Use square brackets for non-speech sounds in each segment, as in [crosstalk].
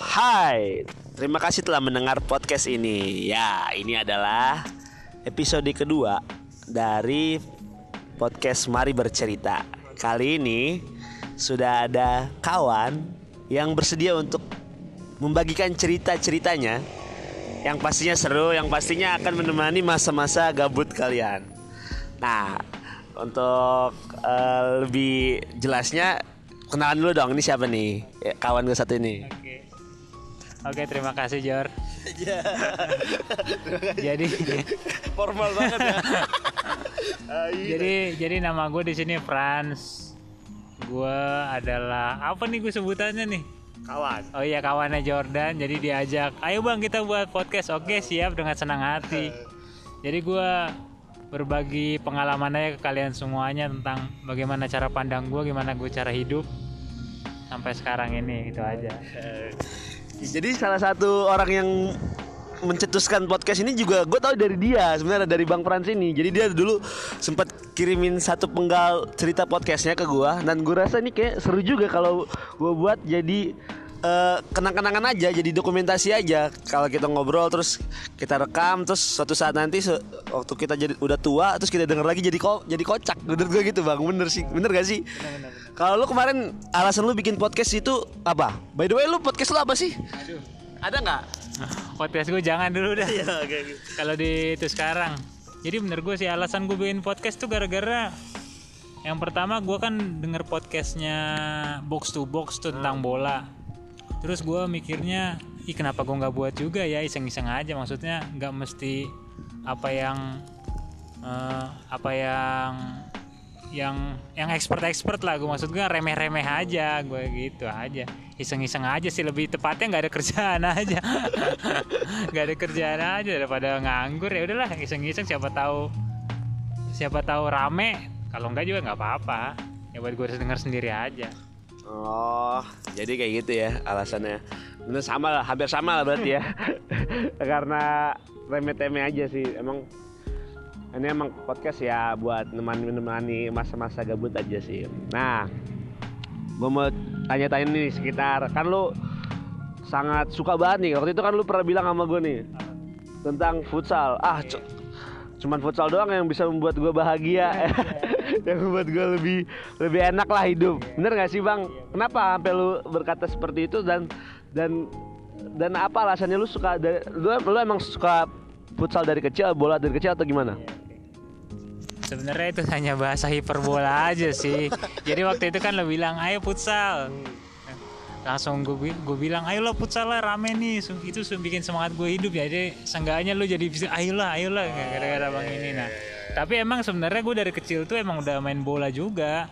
Hai, terima kasih telah mendengar podcast ini. Ya, ini adalah episode kedua dari podcast Mari Bercerita. Kali ini sudah ada kawan yang bersedia untuk membagikan cerita-ceritanya yang pastinya seru, yang pastinya akan menemani masa-masa gabut kalian. Nah, untuk uh, lebih jelasnya kenalan dulu dong ini siapa nih kawan gue satu ini Oke. Terima kasih Jor. [laughs] jadi formal banget ya [laughs] jadi jadi nama gue di sini Franz. Gue adalah apa nih gue sebutannya nih? kawan Oh iya kawannya Jordan. Jadi diajak, ayo bang kita buat podcast. Oke siap dengan senang hati. [laughs] Jadi gue berbagi pengalamannya ke kalian semuanya tentang bagaimana cara pandang gue, gimana gue cara hidup sampai sekarang ini itu aja. Jadi salah satu orang yang mencetuskan podcast ini juga gue tahu dari dia sebenarnya dari Bang Frans ini. Jadi dia dulu sempat kirimin satu penggal cerita podcastnya ke gue dan gue rasa ini kayak seru juga kalau gue buat jadi eh, kenang-kenangan aja jadi dokumentasi aja. Kalau kita ngobrol terus kita rekam terus suatu saat nanti waktu kita jadi udah tua terus kita denger lagi jadi kok jadi kocak. Bener gue gitu bang. Bener sih. Bener gak sih kalau lu kemarin alasan lu bikin podcast itu apa? By the way lu podcast lu apa sih? Aduh. ada nggak? Podcast gue jangan dulu dah. Iya, gitu. kalau di itu sekarang. Jadi bener gue sih alasan gue bikin podcast tuh gara-gara yang pertama gue kan denger podcastnya box to box tuh tentang bola. Terus gue mikirnya ih kenapa gue nggak buat juga ya? Iseng-iseng aja. Maksudnya nggak mesti apa yang eh, apa yang yang yang expert expert lah gue maksud gue remeh-remeh aja gue gitu aja iseng-iseng aja sih lebih tepatnya nggak ada kerjaan aja [laughs] nggak ada kerjaan aja daripada nganggur ya udahlah iseng-iseng siapa tahu siapa tahu rame kalau enggak juga nggak apa-apa ya buat gue denger sendiri aja Oh, jadi kayak gitu ya alasannya. Bener sama lah, hampir sama lah berarti ya. [laughs] Karena remeh-temeh aja sih. Emang ini emang podcast ya buat nemani-nemani masa-masa gabut aja sih. Nah, gue mau tanya-tanya nih sekitar kan lu sangat suka banget nih. Waktu itu kan lu pernah bilang sama gue nih tentang futsal. Ah, cu- cuman futsal doang yang bisa membuat gue bahagia. [laughs] yang membuat gue lebih lebih enak lah hidup. Bener gak sih bang? Kenapa sampai lu berkata seperti itu dan dan dan apa alasannya lu suka dari, lu, lu emang suka futsal dari kecil, bola dari kecil atau gimana? Sebenarnya itu hanya bahasa hiperbola aja sih. Jadi waktu itu kan lo bilang ayo futsal. Langsung gue, gue bilang ayolah futsal lah rame nih. Itu bikin semangat gue hidup ya. Jadi seenggaknya lo jadi bisa ayolah ayolah gara-gara bang ini. nah tapi emang sebenarnya gue dari kecil tuh emang udah main bola juga.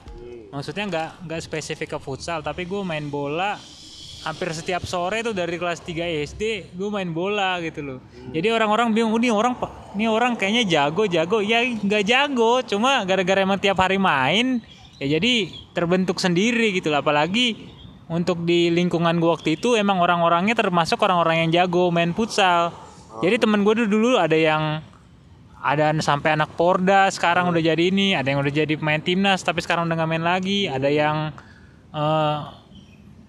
Maksudnya nggak nggak spesifik ke futsal tapi gue main bola hampir setiap sore tuh dari kelas 3 SD gue main bola gitu loh. Jadi orang-orang bingung "Oh, ini orang ini orang kayaknya jago jago. Ya nggak jago cuma gara-gara emang tiap hari main ya jadi terbentuk sendiri gitu loh. Apalagi untuk di lingkungan gue waktu itu emang orang-orangnya termasuk orang-orang yang jago main futsal. Jadi temen gue dulu dulu ada yang ada sampai anak Porda sekarang udah jadi ini ada yang udah jadi pemain timnas tapi sekarang udah nggak main lagi. Ada yang eh,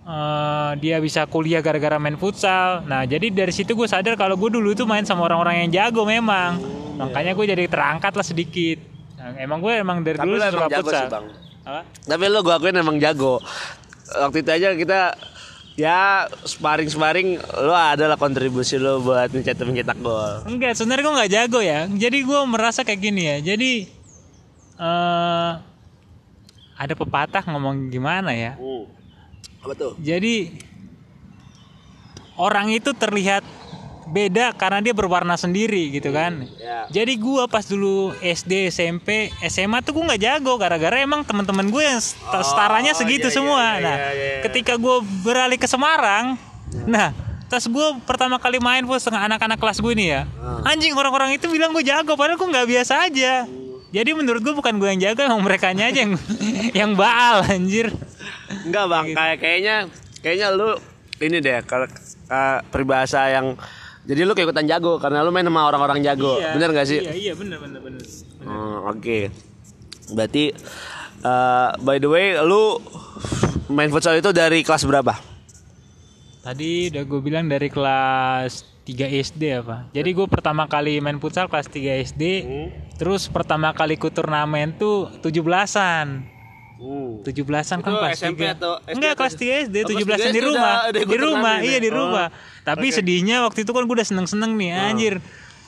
eh, dia bisa kuliah gara-gara main futsal nah jadi dari situ gue sadar kalau gue dulu tuh main sama orang-orang yang jago memang makanya gue jadi terangkat lah sedikit Nah, emang gue emang dari Tapi dulu lu suka futsal sih, Bang. Apa? Tapi lo gue akuin emang jago. Waktu itu aja kita ya sparring-sparring lo adalah kontribusi lo buat mencetak mencetak gol. Enggak, sebenarnya gue nggak jago ya. Jadi gue merasa kayak gini ya. Jadi eh ada pepatah ngomong gimana ya. Hmm. Apa tuh? Jadi orang itu terlihat beda karena dia berwarna sendiri gitu kan. Ya. Jadi gua pas dulu SD, SMP, SMA tuh gua nggak jago gara-gara emang teman-teman gue yang st- setaranya segitu iya, semua. iya, nah, iya, iya. ketika gua beralih ke Semarang, nah tas gue pertama kali main full setengah anak-anak kelas gue nih ya, anjing orang-orang itu bilang gue jago padahal gue nggak biasa aja. Jadi menurut gue bukan gue yang jago, emang mereka aja yang [laughs] yang baal anjir. Enggak bang, kayak kayaknya kayaknya lu ini deh kalau uh, peribahasa yang jadi lu keikutan jago karena lu main sama orang-orang jago. Bener gak sih? Iya, iya bener bener bener. Hmm, Oke. Berarti uh, by the way lu main futsal itu dari kelas berapa? Tadi udah gue bilang dari kelas 3 SD apa. Jadi gue pertama kali main futsal kelas 3 SD. Hmm. Terus pertama kali ikut turnamen tuh 17-an. Hmm. 17-an kan kelas SMP 3. atau SD Enggak, kelas 3 SD, Oh, 17-an 3 di rumah. udah- udah ikut di rumah, iya ya? di Oh. rumah. Tapi sedihnya waktu itu kan gue udah seneng-seneng nih, Oh. anjir.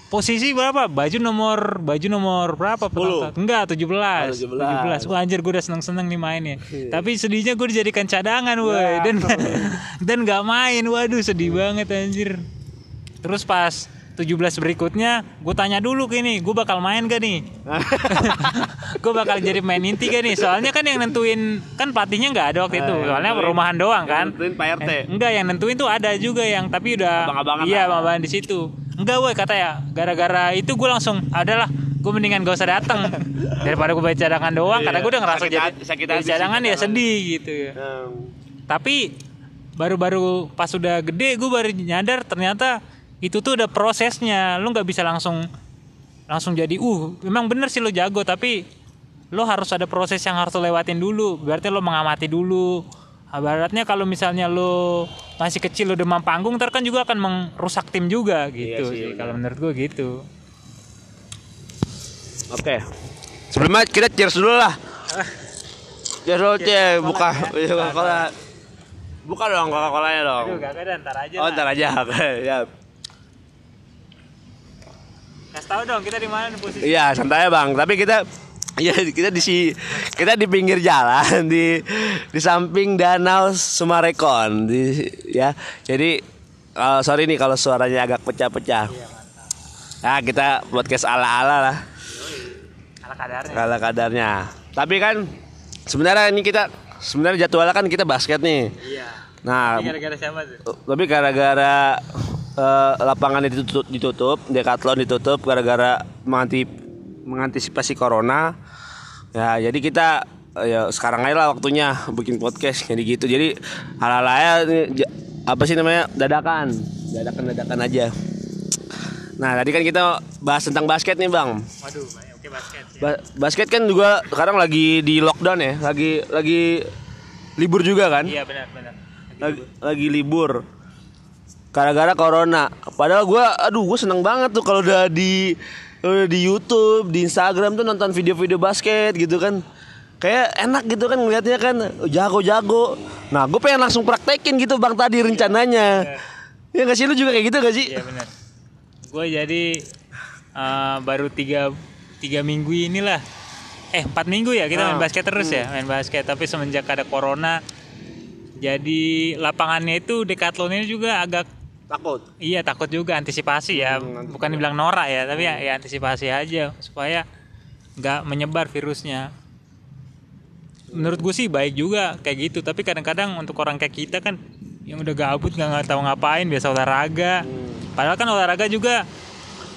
Posisi berapa? Baju nomor baju nomor berapa? 10. penonton? Enggak, 17. Oh, 17. 17. Wah, anjir gue udah seneng-seneng nih mainnya. Iya. Tapi sedihnya gue dijadikan cadangan, woi. Ya. Dan [laughs] dan nggak main. Waduh, sedih banget anjir. Terus pas 17 berikutnya, gue tanya dulu ke ini, gue bakal main gak nih? [laughs] gue bakal jadi main inti gak nih? Soalnya kan yang nentuin, kan pelatihnya nggak ada waktu itu. Ah, Soalnya nentuin- rumahan doang kan. nentuin Pak RT. Eh, enggak, yang nentuin tuh ada juga yang tapi udah Abang-abangan Iya, abang-abangan di situ. Enggak, woi kata ya, gara-gara itu gue langsung adalah gue mendingan gak usah datang [laughs] daripada gue baca cadangan doang Iya, karena gue udah ngerasa sakit jadi, sakit jadi hati cadangan ya sedih gitu ya Hmm. tapi baru-baru pas udah gede gue baru nyadar ternyata itu tuh udah prosesnya lu nggak bisa langsung langsung jadi uh memang bener sih lo jago tapi lo harus ada proses yang harus lo lewatin dulu berarti lo mengamati dulu Baratnya kalau misalnya lo masih kecil lo demam panggung ntar kan juga akan merusak tim juga gitu Iya sih, kalau menurut gue gitu Oke. Sebelumnya kita cheers dulu lah. Cheers dulu, Cek. Buka iya, Coca-Cola. Buka dong Coca-Colanya dong. Aduh gak ada ntar aja Oh, ntar aja. [laughs] Oke, ya. Kasih tahu dong kita di mana posisi Iya, santai Bang. Tapi kita ya kita di si kita di pinggir jalan di di samping danau Sumarekon di ya. Jadi kalau sorry nih kalau suaranya agak pecah-pecah. Nah, kita podcast ala-ala lah. ala kadarnya Kala kadarnya. Tapi kan sebenarnya ini kita sebenarnya jadwalnya kan kita basket nih. iya Nah, gara-gara siapa tuh tapi gara-gara eh, lapangan ditutup, ditutup, Decathlon ditutup gara-gara menganti, mengantisipasi corona. Ya, jadi kita eh, ya sekarang aja lah waktunya bikin podcast jadi gitu. Jadi hal-hal aja apa sih namanya? dadakan. Dadakan-dadakan aja. Nah, tadi kan kita bahas tentang basket nih, Bang. waduh oke basket ya. Ba- basket kan juga sekarang lagi di lockdown ya, lagi lagi libur juga kan? iya benar benar Lagi, lagi libur. Gara-gara corona. Padahal gua aduh gue seneng banget tuh kalau udah di udah di YouTube, di Instagram tuh nonton video-video basket gitu kan. Kayak enak gitu kan ngelihatnya kan jago-jago. Nah, gue pengen langsung praktekin gitu Bang tadi rencananya. Ya nggak sih lu juga kayak gitu gak sih? Iya benar. Gue jadi eh, baru tiga tiga minggu inilah. Eh empat minggu ya kita main Ah. basket terus ya main basket. Tapi semenjak ada corona, jadi lapangannya itu Decathlonnya juga agak Takut. iya takut juga antisipasi ya. Hmm, Bukan dibilang norak ya, tapi ya, ya antisipasi aja supaya nggak menyebar virusnya. Menurut gue sih baik juga kayak gitu. Tapi kadang-kadang untuk orang kayak kita kan yang udah gabut nggak nggak tahu ngapain biasa olahraga. Padahal kan olahraga juga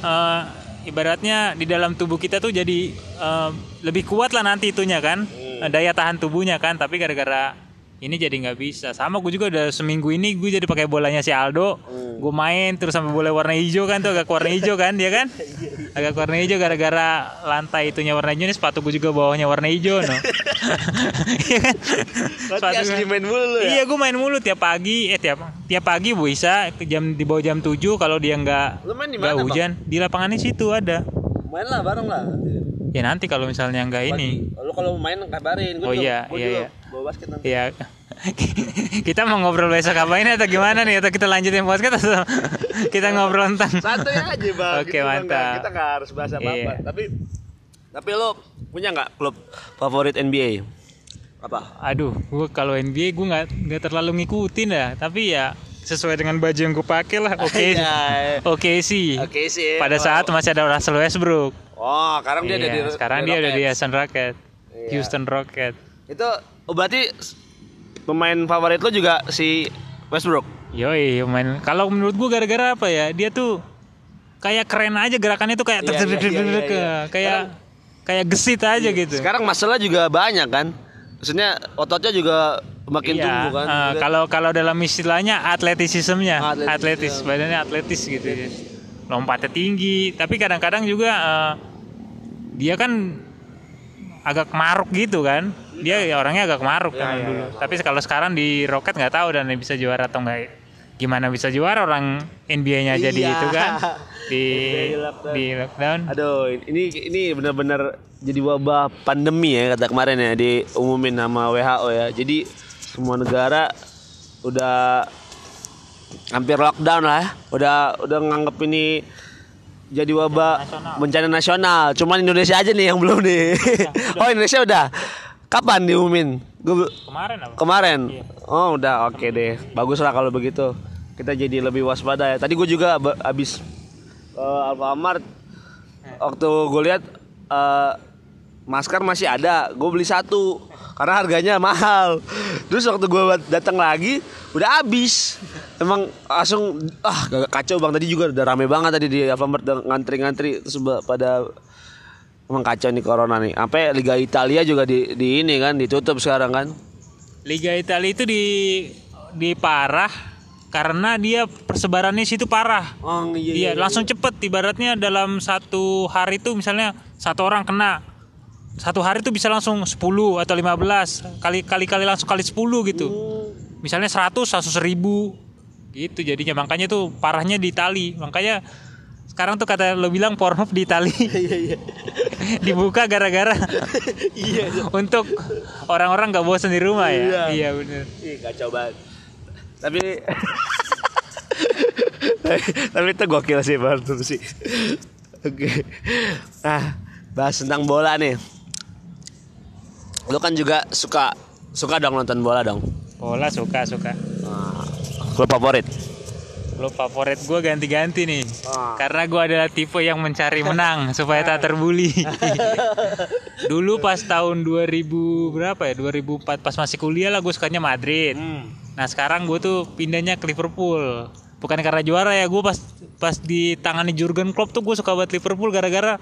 eh, ibaratnya di dalam tubuh kita tuh jadi eh, lebih kuat lah nanti itunya kan Eh, daya tahan tubuhnya kan. Tapi gara-gara ini jadi nggak bisa. Sama gue juga udah seminggu ini gue jadi pakai bolanya si Aldo. Gue main terus sampai bola warna hijau kan tuh agak warna hijau kan dia kan. [laughs] Agak warna hijau gara-gara lantai itunya warna hijau ini sepatu gue juga bawahnya warna hijau no. [laughs] Iya kan? Asli main mulu lu ya? Iya gue main mulu tiap pagi eh tiap tiap pagi bisa ke jam di bawah jam 7 kalau dia nggak nggak mana, Bang? hujan di lapangan di situ ada. Main lah bareng lah. Ya nanti kalau misalnya nggak ini Lu kalau main kabarin. Oh iya, iya, iya. Bawa basket nanti. ya [laughs] kita mau ngobrol besok apa ini atau gimana nih atau kita lanjutin podcast atau [laughs] kita ngobrol tentang Santuy aja bang. [laughs] Oke, Gitu, Bang. mantap. Kita nggak harus bahas apa apa. Iya. Tapi tapi lo punya nggak klub favorit NBA? Apa? aduh gue kalau NBA gue nggak nggak terlalu ngikutin ya tapi ya sesuai dengan baju yang gue pakai lah oke Iya. oke sih Oke sih. pada saat masih ada Russell Westbrook Oh, sekarang dia ada di Iya, sekarang dia udah di Houston Rocket Iya. Houston Rocket Itu oh, berarti pemain favorit lo juga si Westbrook. Yoi, main. Kalau menurut gua gara-gara apa ya? Dia tuh kayak keren aja gerakannya tuh kayak Iya, iya, iya, iya, iya. kayak kayak gesit aja gitu. Sekarang masalah juga banyak kan. Maksudnya ototnya juga makin Iya, tumbuh kan. eh, kalau kalau dalam istilahnya atletisismnya, Atletis, atletis, iya. badannya atletis gitu ya. Lompatnya tinggi, tapi kadang-kadang juga eh, dia kan agak maruk gitu kan. Dia ya orangnya agak maruk Iya, kan iya, dulu. Tapi kalau sekarang di Rocket nggak tahu dan bisa juara atau enggak. gimana bisa juara orang NBA-nya jadi Iya. itu kan [laughs] di di lockdown. di lockdown. Aduh, ini ini benar-benar jadi wabah pandemi ya kata kemarin ya diumumin sama WHO ya. Jadi semua negara udah hampir lockdown lah ya. Udah udah nganggep ini jadi wabah nasional. bencana nasional. Cuman Indonesia aja nih yang belum nih. [laughs] oh, Indonesia udah. Kapan diumumin? Gue Kemarin apa? Kemarin. Iya. Oh, udah oke deh. Bagus lah kalau begitu. Kita jadi lebih waspada ya. Tadi gue juga habis eh, Alfamart waktu gue lihat eh, masker masih ada, gue beli satu karena harganya mahal. Terus waktu gue datang lagi udah habis. Emang langsung ah kacau bang tadi juga udah rame banget tadi di Alfamart ngantri-ngantri terus pada emang kacau nih corona nih. Sampai Liga Italia juga di, di ini kan ditutup sekarang kan. Liga Italia itu di di parah karena dia persebarannya situ parah. Oh Iya, langsung cepet. Ibaratnya dalam satu hari itu misalnya satu orang kena satu hari itu bisa langsung 10 atau 15 kali kali kali langsung kali 10 gitu. Misalnya 100 100 ribu gitu jadinya makanya tuh parahnya di Itali makanya sekarang tuh kata lo bilang Pornhub di Itali [laughs] [laughs] dibuka gara-gara [laughs] untuk orang-orang nggak bosan di rumah ya Iya. iya bener Ih kacau banget. Tapi tapi itu gokil sih Bartum sih. Oke. Nah, bahas tentang bola nih. Lu kan juga suka suka dong nonton bola dong. bola suka suka Nah, klub favorit. Lo favorit gue ganti-ganti nih. Ah. karena gue adalah tipe yang mencari menang [laughs] supaya tak terbuli. [laughs] Dulu pas tahun 2000 berapa ya? 2004 pas masih kuliah lah gue sukanya Madrid. Nah sekarang gue tuh pindahnya ke Liverpool. Bukan karena juara ya gue pas pas di tangani Jurgen Klopp tuh gue suka banget Liverpool gara-gara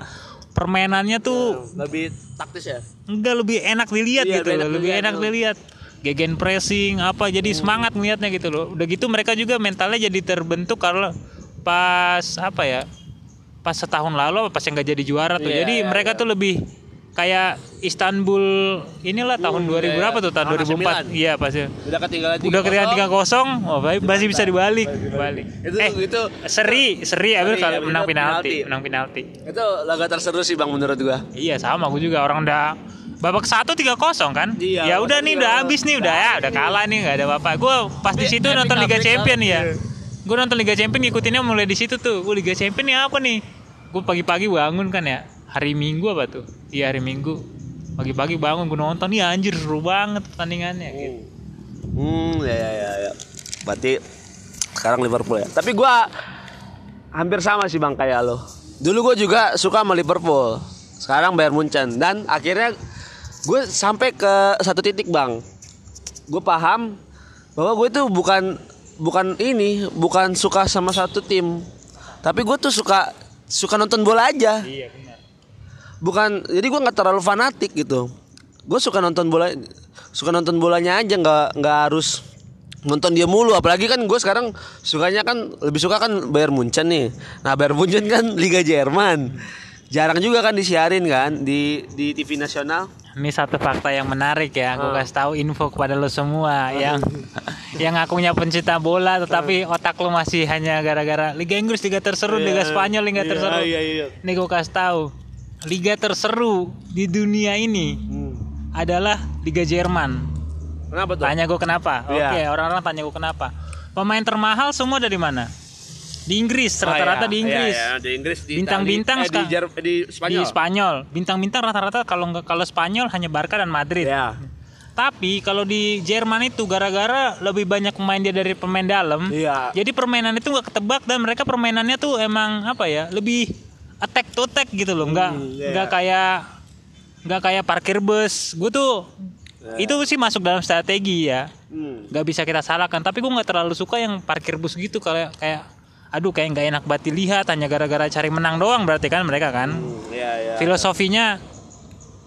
permainannya tuh Lebih taktis ya. enggak lebih enak dilihat Iya, gitu lebih loh enak lebih dilihat enak tuh. dilihat gegen pressing apa jadi semangat ngeliatnya gitu loh. Udah gitu mereka juga mentalnya jadi terbentuk kalau pas apa ya pas setahun lalu apa pas yang nggak jadi juara tuh. Iya, jadi iya, mereka tuh lebih kayak Istanbul inilah tahun 2000 iya, berapa tuh? Tahun Tahun 2004 iya pas ya. Udah ketinggalan udah ketinggalan tiga kosong. Oh baik masih bisa dibalik. Balik. Itu eh itu seri seri. Abel kalau habis menang penalti. menang penalti. Itu laga terseru sih Bang menurut gua. Iya sama aku juga. Orang udah babak satu tiga kosong kan? Iya, ya udah nih iya. udah habis nih udah ya udah kalah nih nggak ada apa-apa. Gue pas di situ nonton Liga Champion ya. iya. Gue nonton Liga Champion ngikutinnya mulai di situ tuh. Gue Liga Champion nih apa nih? Gue pagi-pagi bangun kan ya. Hari Minggu apa tuh? Iya hari Minggu. Pagi-pagi bangun gue nonton nih anjir seru banget pertandingannya gitu. Hmm, ya ya ya. ya. Berarti sekarang Liverpool ya. Tapi gua hampir sama sih Bang kayak lo. Dulu gue juga suka sama Liverpool. Sekarang Bayern Munchen dan akhirnya gue sampai ke satu titik Bang. Gue paham bahwa gue tuh bukan bukan ini, bukan suka sama satu tim. Tapi gue tuh suka suka nonton bola aja Iya benar. bukan jadi gue nggak terlalu fanatik gitu gue suka nonton bola suka nonton bolanya aja nggak nggak harus nonton dia mulu apalagi kan gue sekarang sukanya kan lebih suka kan Bayern Munchen nih nah Bayern Munchen kan Liga Jerman jarang juga kan disiarin kan di di TV nasional Ini satu fakta yang menarik ya, aku Ah. kasih tahu info kepada lo semua yang yang ngakunya pencinta bola tetapi otak lo masih hanya gara-gara Liga Inggris liga terseru, Liga Spanyol liga terseru. iya, iya. Ini gue kasih tahu, liga terseru di dunia ini Hmm. adalah Liga Jerman. kenapa tuh Tanya gue kenapa? Iya. Oke, orang-orang tanya gue kenapa. Pemain termahal semua dari mana? Di Inggris, Oh, rata-rata iya. di Inggris. Iya, iya, di Inggris di Bintang-bintang Itali- eh, di, Jer- di Spanyol Di Spanyol, bintang-bintang rata-rata kalau kalau Spanyol hanya Barca dan Madrid. ya Tapi kalau di Jerman itu gara-gara lebih banyak pemain dia dari pemain dalam. Iya. Jadi permainan itu nggak ketebak dan mereka permainannya tuh emang apa ya lebih attack to attack gitu loh. Nggak Hmm, nggak kayak nggak kayak parkir bus. Gue tuh itu sih masuk dalam strategi ya. Hmm. Nggak bisa kita salahkan. Tapi gue nggak terlalu suka yang parkir bus gitu kayak kayak aduh kayak nggak enak banget dilihat hanya gara-gara cari menang doang berarti kan mereka kan. Hmm, iya iya Filosofinya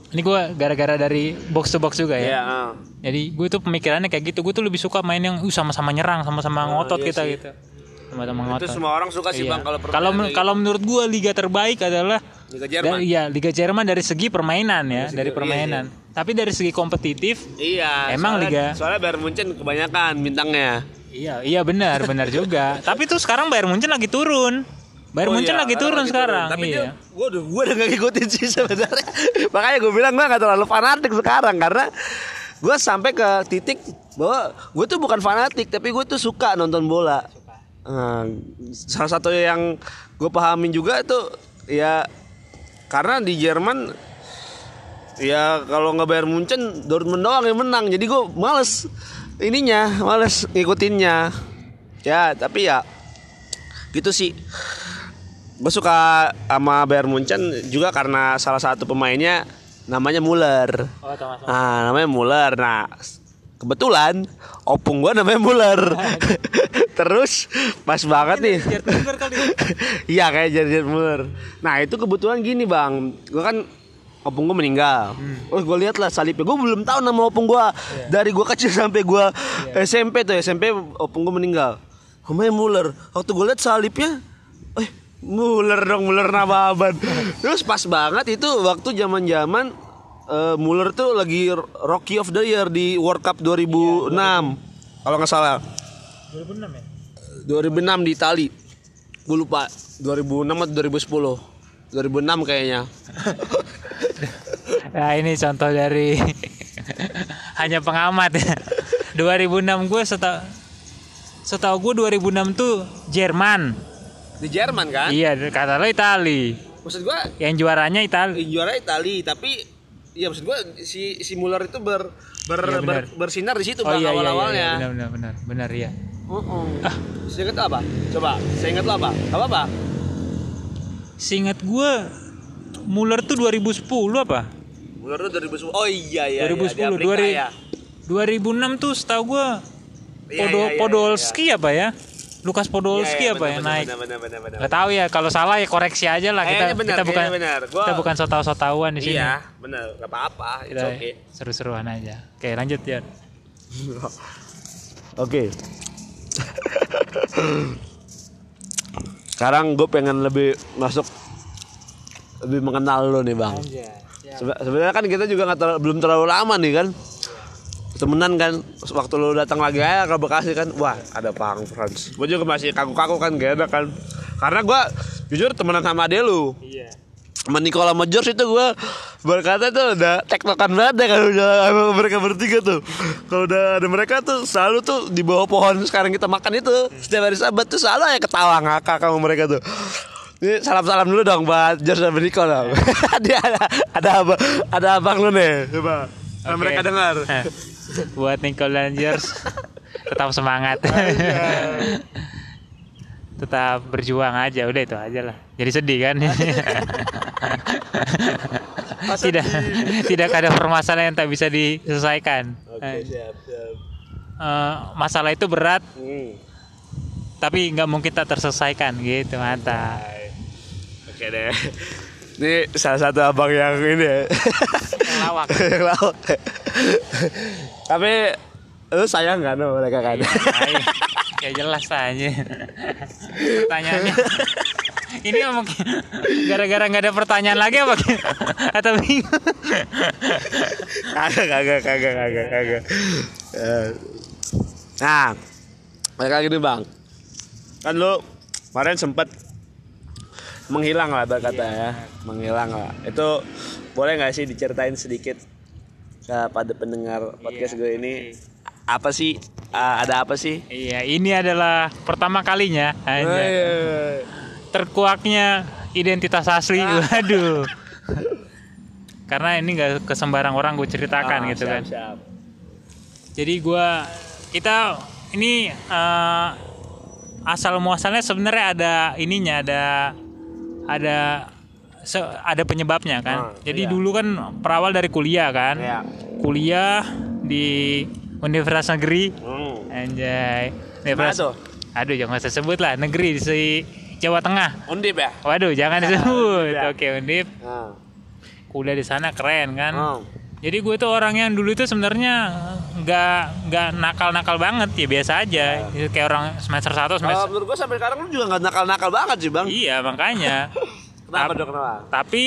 ini gue gara-gara dari box to box juga ya. Iya, ah. Jadi gue tuh pemikirannya kayak gitu. Gue tuh lebih suka main yang uh, sama-sama nyerang, sama-sama ngotot iya kita sih. gitu. Sama-sama itu ngotot. semua orang suka sih Iya. Bang kalau Kalau kalau menurut gue liga terbaik adalah gitu. Liga Jerman dari, iya Liga Jerman dari segi permainan ya, dari iya, permainan. Tapi dari segi kompetitif, Iya. Emang soalnya, Liga- Soalnya Bayern Munchen kebanyakan bintangnya. Iya, iya benar, benar juga. [laughs] Tapi tuh sekarang Bayern Munchen lagi turun. Bayern Oh Munchen iya, lagi turun lagi sekarang. Tapi iya. dia, gue udah, gue udah gak ngikutin sih [laughs] sebenarnya. Makanya gue bilang gue gak terlalu fanatik sekarang karena gue sampai ke titik bahwa gue tuh bukan fanatik tapi gue tuh suka nonton bola. Nah, salah satu yang gue pahamin juga itu ya karena di Jerman ya kalau nggak bayar Munchen Dortmund doang yang menang jadi gue males ininya males ngikutinnya. Ya tapi ya gitu sih. Gue suka sama Bayern Munchen juga karena salah satu pemainnya namanya Muller Oh, nah namanya Muller nah kebetulan opung gue namanya Muller [laughs] terus pas banget nih. [laughs] Iya kayak Jared Muller. Nah itu kebetulan gini bang, gue kan opung gue meninggal. Oh gue lihat lah salibnya. Gue belum tahu nama opung gue. Dari gue kecil sampai gue SMP tuh SMP opung gue meninggal. Namanya Muller. Waktu gue lihat salibnya, eh Muller dong Muller nama aban. [laughs] Terus pas banget itu waktu zaman zaman Muller tuh lagi Rocky of the Year di World Cup 2006 kalau nggak salah. 2006 ya? 2006 di Itali. Gue lupa 2006 atau 2010. 2006 kayaknya. [laughs] Nah ini contoh dari [laughs] hanya pengamat ya. 2006 gue setahu setahu gue 2006 tuh Jerman. Di Jerman kan? Iya kata lo Itali. Maksud gua Yang juaranya Itali. eh, juara Itali tapi ya maksud gua si si Muller itu ber, ber, Iya, ber- bersinar di situ Oh bang iya iya, iya awal-awalnya. benar benar benar benar ya. Heeh. Saya ingat apa? Coba, saya ingat lo apa? Apa apa? Seingat gue Muller tuh 2010 apa? Muller itu 2010. Oh iya iya. iya, di 2010 Amerika 2000 ya. 2006 tuh setahu gue Iya, Podo, iya, iya, Podolski apa ya? Lukas Podolski Iya, iya, apa ya benar, naik? Benar benar benar. Gak tahu ya kalau salah ya koreksi aja lah kita benar, kita bukan benar. Gua- kita bukan so tahu so tahuan di sini. Iya, benar. Gak apa-apa. It's Kita okay. seru-seruan aja. Oke lanjut ya. [laughs] Oke. [laughs] Sekarang gue pengen lebih masuk lebih mengenal lo nih bang. Sebe- Sebenarnya kan kita juga nggak terlalu- belum terlalu lama nih kan. Temenan kan, waktu lo datang lagi aja ke Bekasi kan, wah ada Bang Frans. Gue juga masih kaku-kaku kan, gak ada kan. Karena gue jujur temenan sama ade lu. Iya. Sama Nicola sama George itu gue berkata tuh udah tektokan banget ya kalau udah sama mereka bertiga tuh. Kalau udah ada mereka tuh selalu tuh di bawah pohon sekarang kita makan itu setiap hari sabat tuh selalu ya ketawa ngakak sama mereka tuh. Ini salam-salam dulu dong buat George sama Nicola. [laughs] Dia ada ada apa ada abang lu nih coba. Oke. mereka dengar. Buat Nicole Rangers tetap semangat. [laughs] tetap berjuang aja udah itu aja lah. Jadi sedih kan? [laughs] tidak tidak ada permasalahan yang tak bisa diselesaikan. Oke, siap, siap. Eh, masalah itu berat Hmm. tapi nggak mungkin tak terselesaikan gitu mantap. Oke deh. Ini salah satu abang yang ini ya. Yang lawak. [laughs] yang lawak. Tapi lu sayang kan sama mereka kan? Ay, ya jelas aja. Pertanyaannya. Ini mungkin gara-gara nggak ada pertanyaan lagi apa? Atau bingung? kagak kagak kagak kagak kagak. Eh. Nah, mereka gini bang. Kan lu kemarin sempet menghilang lah berkata ya, menghilang lah. Itu boleh nggak sih diceritain sedikit kepada pendengar podcast gue ini apa sih Ah, ada apa sih? Iya, ini adalah pertama kalinya hanya Eh, terkuaknya identitas asli. Waduh. [laughs] Karena ini nggak ke sembarang orang gue ceritakan ah, gitu siap, kan. siap. Jadi gua kita ini eh, asal muasalnya sebenarnya ada ininya ada ada se- ada penyebabnya kan. Ah, Jadi iya. dulu kan berawal dari kuliah kan. Iya. Kuliah di Universitas Negeri Hmm. anjay. Universitas? Aduh jangan usah sebut lah negeri di Jawa Tengah. Undip ya? Waduh jangan [laughs] disebut. Iya. Oke Undip. Nah. Kuliah di sana keren kan. Oh. Jadi gue tuh orang yang dulu itu sebenarnya nggak nggak nakal-nakal banget ya biasa aja. Itu Kayak orang semester 1 Kalau semester. menurut gua sampai sekarang lu juga nggak nakal-nakal banget sih bang. Iya makanya. [laughs] Kenapa dong kenapa? Tapi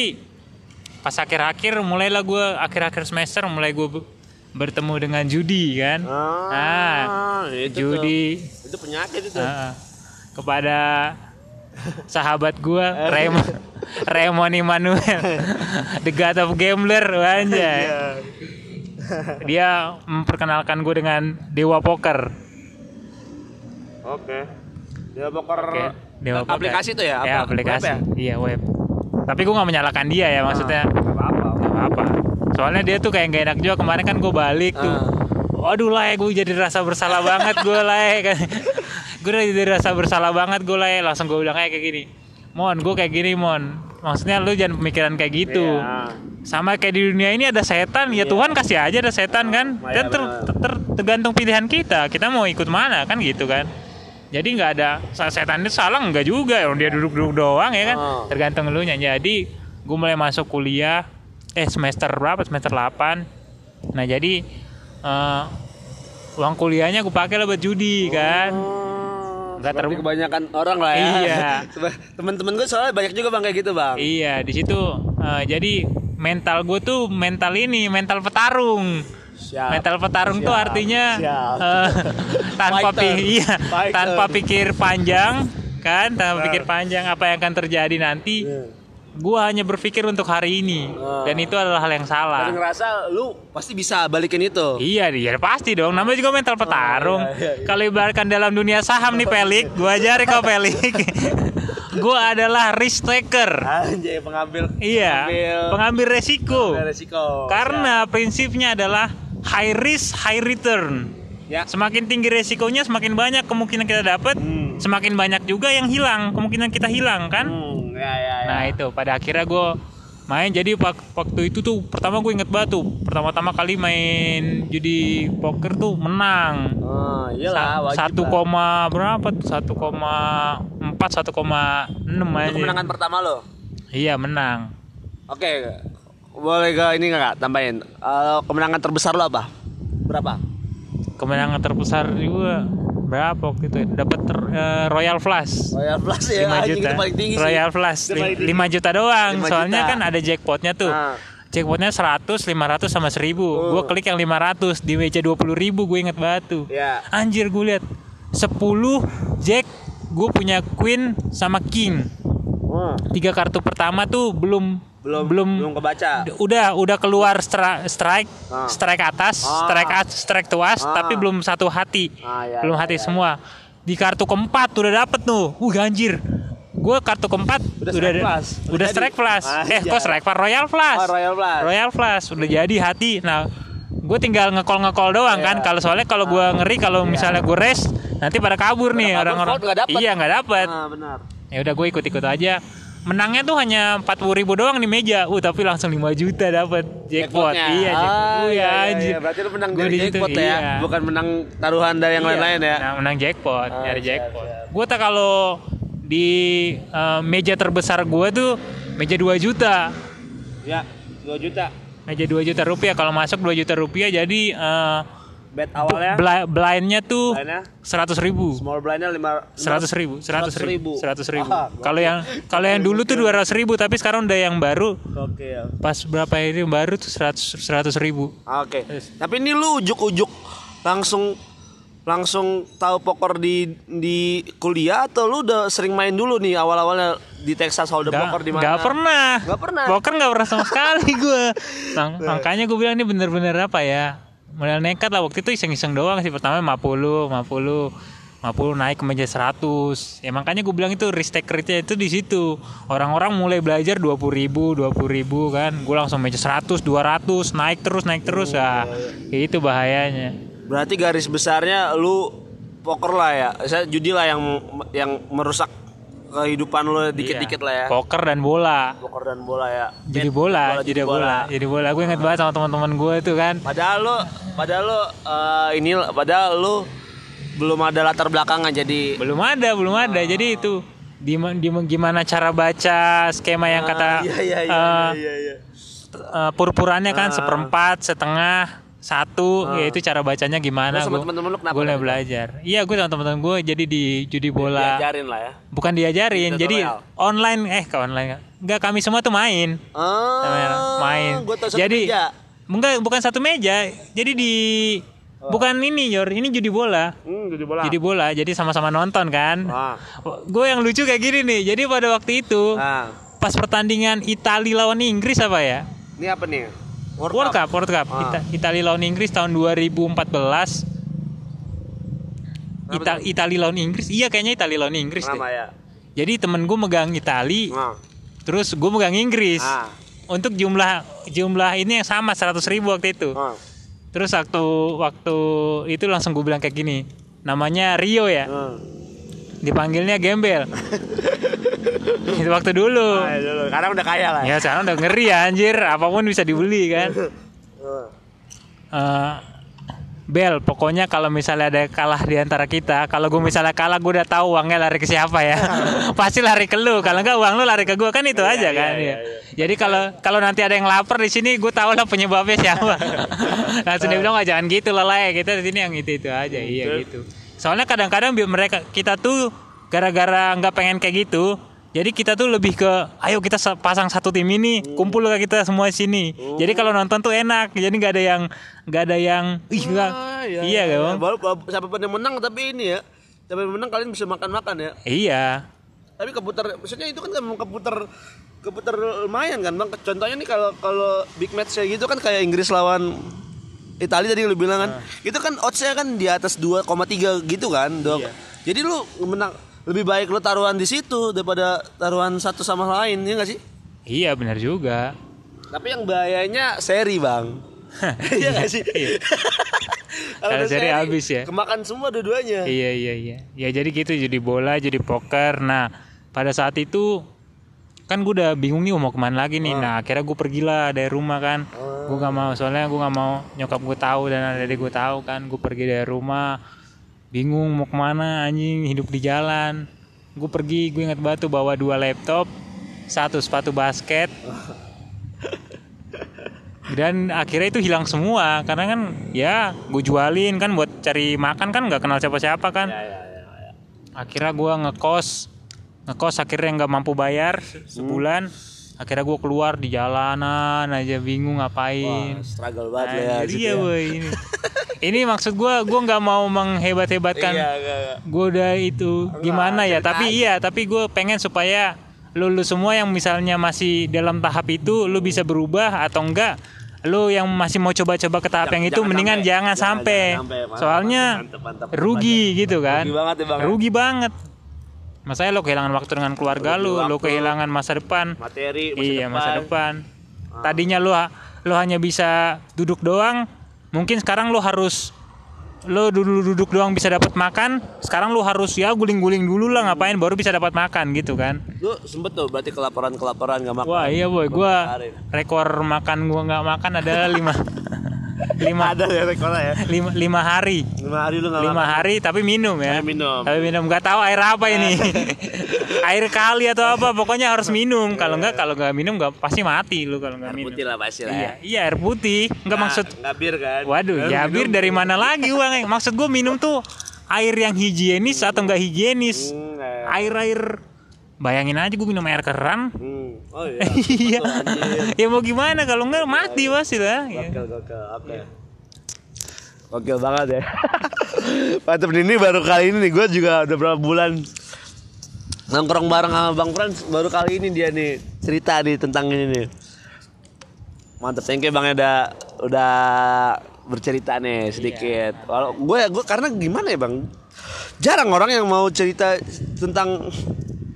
pas akhir-akhir mulailah gue akhir-akhir semester mulai gue be- bertemu dengan judi kan. Ah, itu judi tuh. Itu penyakit itu. Heeh. kepada sahabat gua Raymond [laughs] Raymond Immanuel the god of gambler anjay dia memperkenalkan gue dengan dewa poker Oke. Dia poker Oke, dewa poker aplikasi itu ya? ya Apa? aplikasi Web ya? iya web tapi gue nggak menyalahkan dia ya maksudnya Nggak apa-apa. soalnya dia tuh kayak gak enak juga kemarin kan gue balik tuh Ah. Waduh lah gue jadi rasa bersalah banget gue lah [laughs] kan. Gue udah jadi rasa bersalah banget gue lah langsung gue bilang kayak gini. Mon, gue kayak gini Mon. Maksudnya lu jangan pemikiran kayak gitu. Iya. Sama kayak di dunia ini ada setan, ya Tuhan kasih aja ada setan kan. Iya, Dan ter- ter- ter- tergantung pilihan kita. Kita mau ikut mana kan gitu kan. Jadi nggak ada setan itu salah nggak juga, orang dia duduk-duduk doang ya kan. Oh. Tergantung lu nya. Jadi gue mulai masuk kuliah eh semester berapa? Semester 8. Nah, jadi eh, uang kuliahnya gue pakai lah buat judi kan. Nggak seperti ter- kebanyakan orang lah ya. Iya. [laughs] Temen-temen gue soalnya banyak juga bang kayak gitu bang. Iya, di situ eh, jadi mental gue tuh mental ini, mental petarung. Siap. Mental petarung tuh Siap. artinya Siap. eh, [laughs] tanpa pi- iya, Fighter. tanpa pikir panjang kan, tanpa pikir panjang apa yang akan terjadi nanti. Iya. Gua hanya berpikir untuk hari ini Ah. dan itu adalah hal yang salah. ngerasa lu pasti bisa balikin itu. Iya, iya pasti dong. Namanya juga mental petarung. iya, iya, iya. Kalau ibaratkan dalam dunia saham nih Pelik, gua ajarin kau Pelik. [laughs] gua adalah risk taker. Anjay pengambil. Iya, pengambil, pengambil resiko. pengambil resiko. Karena prinsipnya adalah high risk, high return. Ya. Semakin tinggi resikonya, semakin banyak kemungkinan kita dapat, Hmm. semakin banyak juga yang hilang, kemungkinan kita hilang kan. Hmm, ya, ya, ya. Nah itu pada akhirnya gue main jadi wak- waktu itu tuh pertama gue inget banget tuh pertama-tama kali main judi poker tuh menang Oh, iyalah, satu koma berapa tuh satu koma empat satu koma enam aja kemenangan pertama lo. iya menang Oke, boleh gak ini nggak tambahin? Eh, kemenangan terbesar lo apa? Berapa? kemenangan terbesar juga berapa waktu itu ya? dapat ter- eh, Royal Flush Royal Plus ya, 5 anjing, juta itu paling tinggi sih. Royal Flush paling. 5 juta doang 5 soalnya juta. kan ada jackpotnya tuh Ah. jackpotnya 100 500 sama 1000 Oh. gue klik yang 500 di meja 20 ribu gue inget banget tuh Ya. anjir gue lihat 10 jack gue punya queen sama king Oh, tiga kartu pertama tuh belum belum belum belum kebaca. udah udah keluar stra- strike Ah. strike atas Ah. strike at strike tuas Ah. tapi belum satu hati Ah, ya, belum ya, hati ya. semua di kartu keempat udah dapet tuh uh anjir gue kartu keempat Udah strike plus. udah Udah strike plus Ah, eh iya. kok strike plus royal plus Oh, Royal Plus. royal plus udah jadi hati nah gue tinggal ngekol ngekol doang kan Iya. kalau soalnya kalau gue ngeri kalau misalnya gue rest nanti pada kabur nih kabur, orang-orang vote nggak dapet. iya nggak dapet Ah, benar. ya udah gue ikut ikut aja menangnya tuh hanya 40 ribu doang di meja uh tapi langsung 5 juta dapat jackpot iya jackpot uh, ya iya, iya, anjir iya. Berarti lu menang Gua dari jackpot ya, iya. bukan menang taruhan dari yang Iya, lain-lain ya. menang, menang jackpot Ah, nyari siap, jackpot siap. gue tak kalau di eh, meja terbesar gue tuh meja 2 juta Ya, 2 juta. meja 2 juta rupiah kalau masuk 2 juta rupiah jadi eh, Bet awalnya bli- blindnya tuh? 100 ribu small blindnya 5 seratus ribu seratus ribu seratus ribu kalau yang kalau yang dulu tuh dua ratus ribu tapi sekarang udah yang baru Oke. ya. pas berapa ini baru tuh seratus seratus ribu Oke. Tapi ini lu ujuk-ujuk langsung langsung tahu poker di di kuliah atau lu udah sering main dulu nih awal-awalnya di Texas Hold'em poker di mana? Gak pernah. Nggak pernah. Poker gak pernah sama sekali [laughs] gue. makanya gue bilang ini bener-bener apa ya? Modal nekat lah. Waktu itu iseng-iseng doang sih. Pertama 50, 50 50 naik ke meja 100 ya makanya gue bilang itu risk take rate itu di situ. Orang-orang mulai belajar 20 ribu 20 ribu kan. Gue langsung meja 100 200 naik terus naik terus. Oh, ya itu bahayanya. Berarti garis besarnya lu poker lah ya. Saya judi lah yang yang merusak kehidupan dikit-dikit Iya. lah ya. poker dan bola Poker dan bola ya. jadi bola, bola, jadi bola, bola. jadi bola. Gue inget banget sama teman-teman gue itu kan. Padahal lu padahal lu eh, ini padahal lu belum ada latar belakangnya jadi Belum ada, belum ada. Jadi itu di, di- gimana cara baca skema yang kata iya iya iya eh, iya iya. eh, purpurannya kan seperempat, setengah, satu, ya itu cara bacanya gimana? Gua- temen-temen lu kenapa Gue belajar. Iya, gue sama teman-teman gue jadi di judi bola. Diajarin lah ya. Bukan diajarin, Battle jadi online eh ke online. Enggak, kami semua tuh main. Oh, main. Jadi meja. enggak bukan satu meja. Jadi di Bukan ini, Yor. Ini judi bola. Hmm, jadi bola. Judi bola. Jadi sama-sama nonton kan. Ah. Gue yang lucu kayak gini nih. Jadi pada waktu itu Nah, pas pertandingan Italia lawan Inggris apa ya? ini apa nih? World, Cup, World Cup. Ah. Ita- Italia lawan Inggris tahun 2014. Kenapa Ita Italia lawan Inggris. Iya kayaknya Italia lawan Inggris deh. Nama ya. Jadi temen gue megang Italia, Nah. terus gue megang Inggris. Ah. Untuk jumlah jumlah ini yang sama 100 ribu waktu itu. Ah. Terus waktu waktu itu langsung gue bilang kayak gini. Namanya Rio ya. Ah. Dipanggilnya Gembel. [laughs] itu waktu dulu. Ah, dulu. Sekarang udah kaya lah. Ya sekarang udah ngeri ya anjir. Apa pun bisa dibeli kan. Eh, Bel, pokoknya kalau misalnya ada kalah di antara kita, kalau gue misalnya kalah, gue udah tahu uangnya lari ke siapa ya. [laughs] Pasti lari ke lu. Kalau enggak uang lu lari ke gue kan itu aja kan. iya, ya. Jadi kalau kalau nanti ada yang lapar di sini, gue tahu lah penyebabnya siapa. [laughs] Langsung dia bilang, "Wah, jangan gitu lah lah ya. Kita di sini yang itu itu aja." Iya gitu. Soalnya kadang-kadang biar mereka kita tuh gara-gara nggak pengen kayak gitu, jadi kita tuh lebih ke, ayo kita sa- pasang satu tim ini, kumpul lah kita semua di sini. Jadi kalau nonton tuh enak. Jadi nggak ada yang nggak ada yang, ih Ah, iya kan? Bang? Baru siapa pun yang menang tapi ini ya. Siapa yang menang kalian bisa makan-makan ya. Iya, Tapi keputar maksudnya itu kan memang keputar keputar lumayan kan Bang. Contohnya nih kalau kalau big match kayak gitu kan kayak Inggris lawan Italia tadi lu bilang kan. Itu kan oddsnya kan di atas 2,3 gitu kan, Dok. Jadi lu menang lebih baik lu taruhan di situ daripada taruhan satu sama lain ya nggak sih? iya benar juga. Tapi yang bahayanya seri, Bang. [laughs] Iya gak sih? [laughs] Kalau Kalau seri habis ya. Kemakan semua dua-duanya. Iya iya iya. Ya jadi gitu jadi bola jadi poker. Nah pada saat itu kan gue udah bingung nih mau ke mana lagi nih. Nah akhirnya gue pergilah dari rumah kan. Gue gak mau soalnya gue gak mau nyokap gue tahu dan adik gue tahu kan. Gue pergi dari rumah bingung mau ke mana anjing hidup di jalan. Gue pergi gue ingat batu bawa dua laptop, satu sepatu basket. [laughs] Dan akhirnya itu hilang semua karena kan ya gue jualin kan buat cari makan kan nggak kenal siapa-siapa kan Ya, ya, ya, ya. akhirnya gua ngekos ngekos akhirnya nggak mampu bayar sebulan akhirnya gua keluar di jalanan aja bingung ngapain Struggle banget lah ya. Iya ya. boy ini [laughs] ini maksud gua gua nggak mau menghebat-hebatkan Iya, enggak, enggak. gue udah itu gimana ya tapi iya tapi gue pengen supaya lu, lu semua yang misalnya masih dalam tahap itu lu bisa berubah atau enggak lu yang masih mau coba-coba ke tahap Jangan- yang itu jangan mendingan sampai. jangan, Jangan- sampai jangan sampai. Mantap, soalnya mantap, mantap, mantap. rugi gitu kan Rugi banget ya, Bang. rugi banget Masanya lo kehilangan waktu dengan keluarga lo waktu. kehilangan masa depan. Materi masa iya, depan. masa depan. Tadinya lo lo hanya bisa duduk doang, mungkin sekarang lo harus lo duduk-duduk doang bisa dapat makan, sekarang lo harus ya guling-guling dulu lah ngapain baru bisa dapat makan gitu kan. Lu sempet tuh berarti kelaparan-kelaparan gak makan. Wah, iya boy, gua Kemarin. rekor makan gua nggak makan adalah lima [laughs] lima Ada ya rekornya ya. lima, lima hari. Lima hari lu lima hari tapi minum ya Tapi minum. tapi minum nggak tahu air apa ini [laughs] air kali atau apa pokoknya harus minum kalau nggak kalau nggak minum nggak pasti mati lu kalau nggak Air minum putih lah pasti lah iya ya. iya air putih nggak maksud Nggak bir kan. waduh ya bir minum. dari mana lagi uang maksud gue minum tuh air yang higienis atau nggak higienis Hmm, ya. air air bayangin aja gue minum air keran Hmm. Oh iya. [laughs] iya ya mau gimana kalau nggak mati pasti lah ya. Gokil, gokil. Oke. [laughs] Gokil banget ya. [laughs] Mantep ini baru kali ini nih gue juga udah berapa bulan nongkrong bareng sama Bang Frans baru kali ini dia nih cerita nih tentang ini nih. Mantep thank you Bang ya udah udah bercerita nih sedikit. Walau gue gue karena gimana ya Bang? Jarang orang yang mau cerita tentang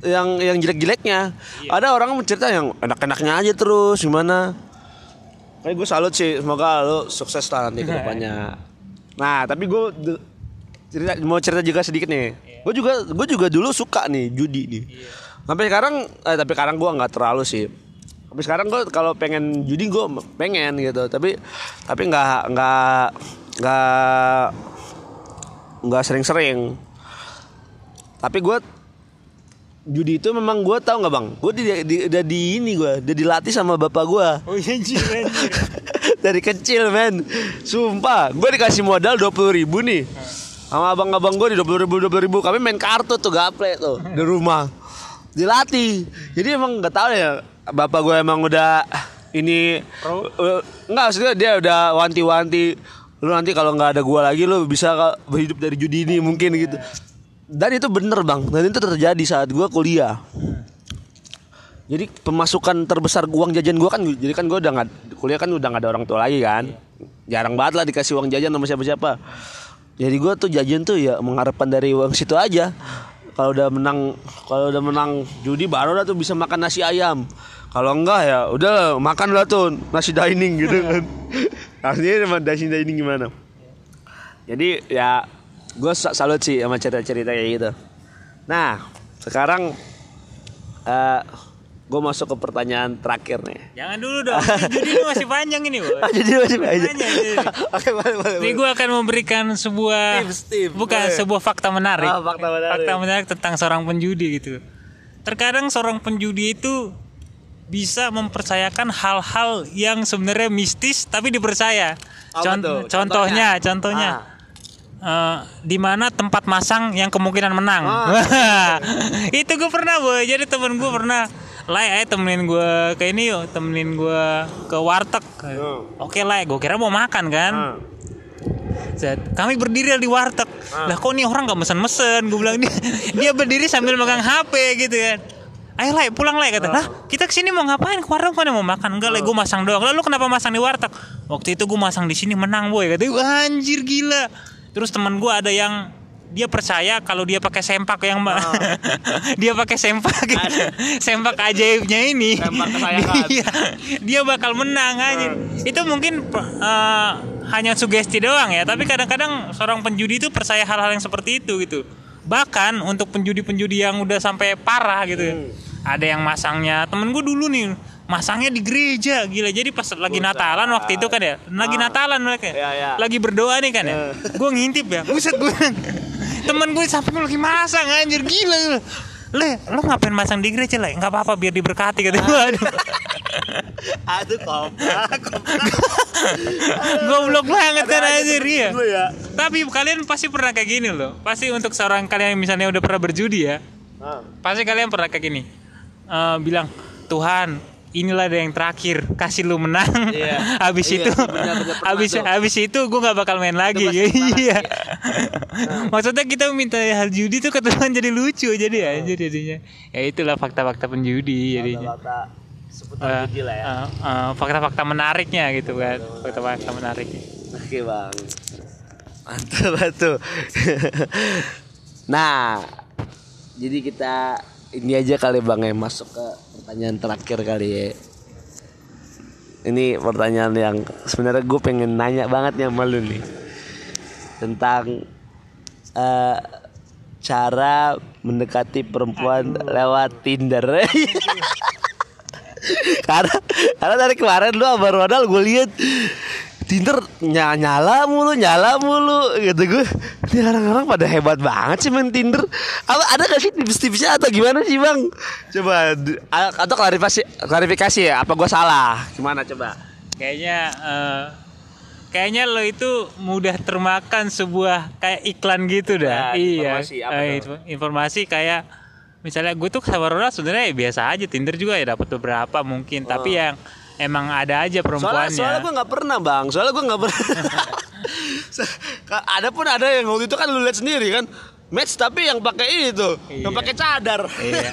yang yang jelek-jeleknya. Ada orang cerita yang enak-enaknya aja terus gimana? Kayak gue salut sih, semoga lo sukses lah nanti ke [laughs] depannya. Nah, tapi gue cerita mau cerita juga sedikit nih. Gue juga gue juga dulu suka nih judi nih. Sampai sekarang, eh, tapi sekarang gue nggak terlalu sih. Tapi sekarang gue kalau pengen judi gue pengen gitu. Tapi tapi nggak nggak nggak nggak sering-sering. Tapi gue judi itu memang gue tahu nggak bang? Gue di, di, udah di ini gue, udah dilatih sama bapak gue oh iya anjir anjir. [laughs] Dari kecil men. Sumpah gue dikasih modal dua puluh ribu nih. Sama abang-abang gue di dua puluh ribu dua ribu. Kami main kartu tuh gaple tuh di rumah. Dilatih. Jadi emang nggak tahu ya bapak gue emang udah ini Pro? uh, nggak maksudnya dia udah wanti-wanti. Lu nanti kalau nggak ada gua lagi lu bisa hidup dari judi ini mungkin gitu dan itu bener bang. Dan itu terjadi saat gua kuliah. Jadi pemasukan terbesar uang jajan gua kan jadi kan gua udah nggak kuliah kan udah nggak ada orang tua lagi kan. Jarang banget lah dikasih uang jajan sama siapa-siapa. Jadi gua tuh jajan tuh ya mengharapkan dari uang situ aja. Kalau udah menang kalau udah menang judi baru lah tuh bisa makan nasi ayam. Kalau enggak ya udah makan lah tuh nasi dining gitu kan. [laughs] Artinya nasi dining gimana? Jadi ya gue salut sih sama cerita-cerita kayak gitu nah sekarang eh gue masuk ke pertanyaan terakhir nih Jangan dulu dong. Judi ini masih panjang ini, Boy. jadi [laughs] masih Panjang, jadi. [laughs] oke boleh boleh Ini gue akan memberikan sebuah Tips, tips, bukan boleh. sebuah fakta menarik. Ah, fakta menarik. Fakta menarik tentang seorang penjudi gitu. Terkadang seorang penjudi itu bisa mempercayakan hal-hal yang sebenarnya mistis tapi dipercaya. Apa Con- tuh? Contohnya, contohnya. Eh, di mana tempat masang yang kemungkinan menang. Ah. [laughs] itu gue pernah boy. Jadi temen gue pernah Lai, ayo temenin gue ke ini yuk, temenin gue ke warteg. Oke lah, gue kira mau makan kan. Ah. Kami berdiri di warteg. Lah kok nih orang gak mesen-mesen? Gue bilang dia, [laughs] dia berdiri sambil megang HP gitu kan. Ayo lah pulang lah kata. Lah kita ke sini mau ngapain? Ke warteg kan mau makan? Enggak lah gue masang doang. Lalu kenapa masang di warteg? Waktu itu gue masang di sini menang boy. Kata "Wah, anjir gila. Terus teman gue ada yang dia percaya kalau dia pakai sempak yang [laughs] dia pakai sempak sempak ajaibnya ini Sempak. [laughs] Iya, dia bakal menang aja. Itu mungkin eh, hanya sugesti doang ya, tapi kadang-kadang seorang penjudi itu percaya hal-hal yang seperti itu gitu. Bahkan untuk penjudi-penjudi yang udah sampai parah gitu. Ada yang masangnya, temen gue dulu nih masangnya di gereja gila. Jadi pas lagi Natalan waktu itu kan ya, lagi Natalan mereka. Iya, iya. Lagi berdoa nih kan ya. Gue ngintip ya. Buset gue. Temen gue sampai lagi masang anjir gila. Le, lo ngapain masang di gereja lah? Nggak apa-apa biar diberkati kata gue. Aduh. [laughs] aduh kompak kompak Goblok banget kan anjir iya. Ya Tapi kalian pasti pernah kayak gini loh. Pasti untuk seorang kalian yang misalnya udah pernah berjudi ya, Ah. pasti kalian pernah kayak gini. Eh, bilang, "Tuhan, inilah ada yang terakhir, kasih lu menang." Iya. [laughs] habis Iya, itu habis tuh. habis itu gue nggak bakal main lagi. [laughs] Iya. [laughs] Maksudnya kita minta hal judi tuh ketemuan jadi lucu jadi ya anjir jadinya. Ya itulah fakta-fakta penjudi jadinya. kata seputar Eh, judi lah ya eh, fakta-fakta menariknya gitu kan. Fakta-fakta menariknya. Oke bang Mantap tuh Nah Jadi kita Ini aja kali bang ya Masuk ke pertanyaan terakhir kali ya. Ini pertanyaan yang Sebenarnya gue pengen nanya banget nih sama lu nih. Tentang eh, Cara Mendekati perempuan Lewat Tinder. [laughs] Karena karena dari kemarin lu sama Ronald gue lihat Tinder ny- nyala mulu nyala mulu gitu gue ini orang-orang pada hebat banget sih main Tinder. Apa ada gak sih tips-tipsnya atau gimana sih bang? Coba atau klarifikasi klarifikasi ya apa gue salah? Gimana coba? Kayaknya eh, kayaknya lo itu mudah termakan sebuah kayak iklan gitu dah. Ya, iya. informasi apa eh, tuh? info- informasi kayak misalnya gue tuh sebenarnya ya biasa aja Tinder juga ya dapat beberapa mungkin, tapi yang emang ada aja Oh. soalnya perempuannya. soalnya gue nggak pernah bang soalnya gue nggak pernah [laughs] ada pun ada yang waktu itu kan lu lihat sendiri kan match tapi yang pakai itu yang Iya. pakai cadar Iya.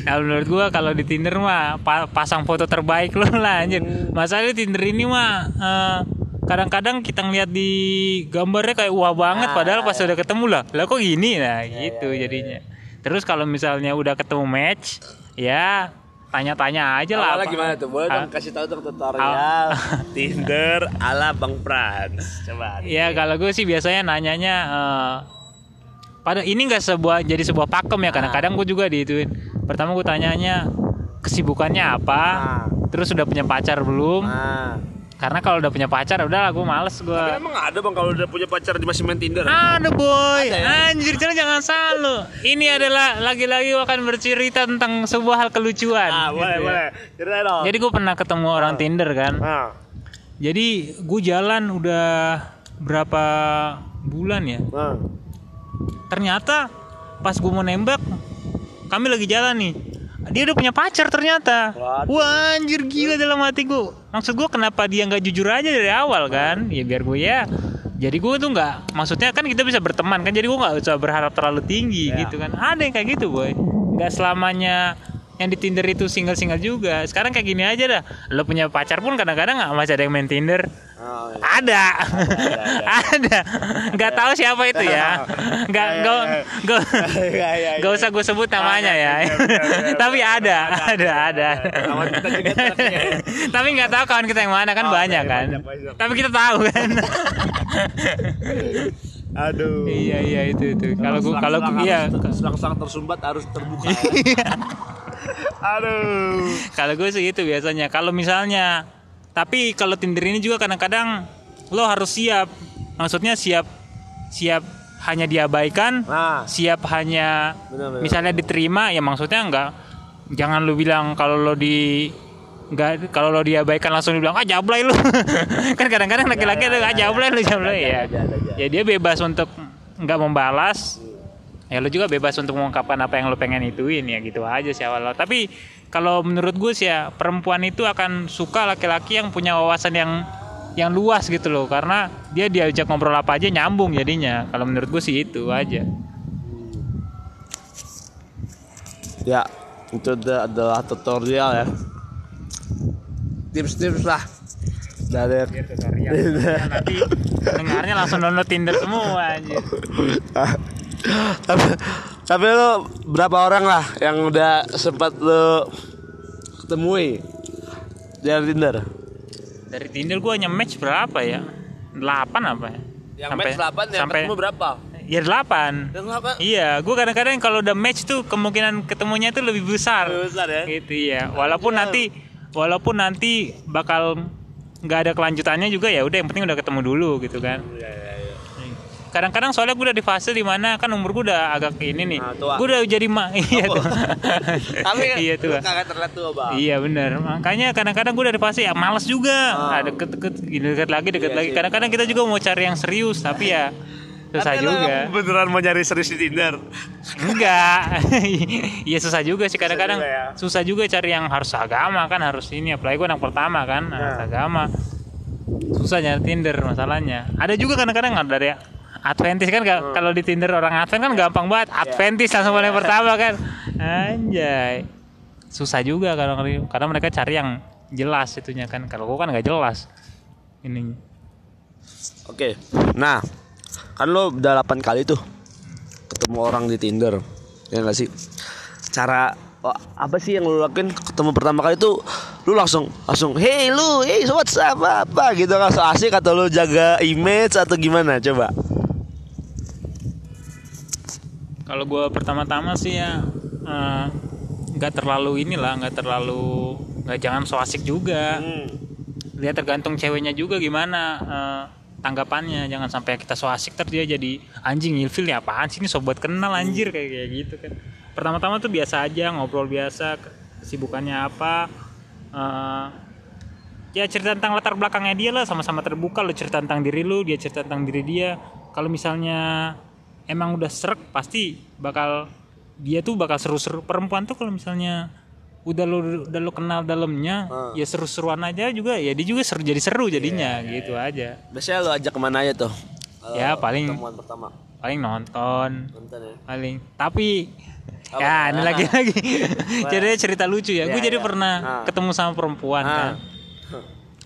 Kalau menurut gua kalau di Tinder mah pa- pasang foto terbaik lo lah anjir. Masalahnya Tinder ini mah eh, kadang-kadang kita ngeliat di gambarnya kayak wah banget padahal pas udah ketemu lah. Lah kok gini nah gitu jadinya. Terus kalau misalnya udah ketemu match ya tanya-tanya aja lah. Awalnya apa- gimana tuh? Boleh Ah, dong kasih tahu dong tutorial [laughs] Tinder ala Bang Frans. Coba. Iya kalau gue sih biasanya nanyanya eh, pada ini nggak sebuah jadi sebuah pakem ya kadang-kadang gue juga diituin. Pertama gue tanyanya kesibukannya apa, Ah. terus udah punya pacar belum? Nah. Karena kalau udah punya pacar udah lah gue males gue. Tapi emang ada bang kalau udah punya pacar di masih main Tinder? Ada boy, ya? anjir jangan jangan salah. Ini adalah lagi-lagi akan bercerita tentang sebuah hal kelucuan. Ah, boleh, gitu ya. boleh. Ceritain dong. Jadi gue pernah ketemu orang Tinder kan. Ah. Jadi gue jalan udah berapa bulan ya. Ah. ternyata pas gue mau nembak kami lagi jalan nih dia udah punya pacar ternyata. Waduh. wah anjir gila dalam hati gue maksud gue kenapa dia nggak jujur aja dari awal kan? Ya biar gue ya. Jadi gue tuh nggak maksudnya kan kita bisa berteman kan? Jadi gue nggak usah berharap terlalu tinggi Ya. gitu kan? Ada yang kayak gitu boy. Nggak selamanya yang di Tinder itu single-single juga. Sekarang kayak gini aja dah. Lo punya pacar pun kadang-kadang nggak masih ada yang main Tinder Oh, iya. ada. Ada nggak tahu siapa itu ya. [laughs] Nggak nggak nggak Iya, iya, nggak [laughs] usah gue sebut namanya ya. [laughs] tapi ada ada ada tapi nggak tahu kawan kita yang mana kan Oh, banyak iya, kan. banyak, banyak. tapi kita tahu kan. Aduh. iya iya itu itu. Kalau gue kalau iya. selang-selang tersumbat harus terbuka. ya. Aduh. kalau gue sih gitu biasanya. Kalau misalnya tapi kalau Tinder ini juga kadang-kadang lo harus siap. Maksudnya siap siap hanya diabaikan Nah, siap hanya Benar-benar. misalnya diterima ya maksudnya enggak. Jangan lu bilang kalau lo di enggak kalau lo diabaikan langsung dibilang ah jablay lu. [laughs] Kan kadang-kadang laki-laki ada ah jablay lu jablay. ya. ya dia bebas untuk nggak membalas. Ya lu juga bebas untuk mengungkapkan apa yang lu pengen ituin ya gitu aja sih awal tapi kalau menurut gue sih ya perempuan itu akan suka laki-laki yang punya wawasan yang yang luas gitu loh. Karena dia diajak ngobrol apa aja nyambung jadinya. Kalau menurut gue sih itu aja. Ya itu ada- adalah tutorial ya. Tips-tips lah. Dari [laughs] nanti dengarnya langsung download Tinder semua aja [laughs] tapi, tapi lu berapa orang lah yang udah sempat lu temui dari Tinder? dari Tinder gue hanya match berapa ya 8 apa ya Yang match 8 yang sampai ketemu berapa? ya 8 Yang 8 Iya, gue kadang-kadang kalau udah match tuh kemungkinan ketemunya tuh lebih besar. besar ya. Gitu ya. Walaupun nanti, walaupun nanti bakal nggak ada kelanjutannya juga ya udah yang penting udah ketemu dulu gitu kan. Iya, iya, iya. Kadang-kadang soalnya gue udah di fase di mana kan umur gue udah agak ini nih. Nah, tua. gue udah jadi ma [laughs] iya tuh. Tapi iya tuh. kagak terlihat tua, Bang. Iya benar. Makanya kadang-kadang gue udah di fase ya males juga. Ah. Ah, deket-deket, deket lagi, deket Iya lagi. Kadang-kadang kita juga mau cari yang serius, tapi ya susah Tapi juga. beneran mau nyari serius di Tinder. Enggak. [laughs] Iya susah juga sih kadang-kadang juga ya. susah juga cari yang harus agama kan harus ini apalagi gue anak pertama kan harus Nah. agama. Susah nyari Tinder masalahnya. Ada juga kadang-kadang ada dari Adventis kan Hmm. kalau di Tinder orang Advent kan gampang banget. Iya. Adventis langsung paling pertama kan. Anjay. Susah juga kadang karena mereka cari yang jelas itunya kan. Kalau gue kan nggak jelas. Ini. Oke. Nah, kan lo udah 8 kali tuh ketemu orang di Tinder. Ya enggak sih? Cara oh, apa sih yang lo lakuin ketemu pertama kali tuh lu langsung langsung hey lu hey what's up apa gitu kan so asik atau lu jaga image atau gimana coba Kalau gue pertama-tama sih ya eh, nggak terlalu inilah, nggak terlalu nggak jangan so asik juga. Lihat tergantung ceweknya juga gimana eh, tanggapannya. Jangan sampai kita so asik terus dia jadi anjing ilfil ya apaan sih ini sobat kenal anjir kayak kayak gitu kan. Pertama-tama tuh biasa aja ngobrol biasa, kesibukannya apa. eh, ya cerita tentang latar belakangnya dia lah sama-sama terbuka lo cerita tentang diri lu dia cerita tentang diri dia kalau misalnya emang udah serak pasti bakal dia tuh bakal seru-seru. Perempuan tuh kalau misalnya udah lo udah lo kenal dalamnya Hmm. ya seru-seruan aja juga ya dia juga seru jadi seru jadinya gitu aja. Biasanya lu ajak ke mana aja tuh? Ya, paling- pertama. paling nonton. Nonton ya? Paling tapi Apa? ya ini lagi lagi. [laughs] Jadi cerita lucu ya, Ya, gue jadi ya. pernah Ah. ketemu sama perempuan Ah. kan.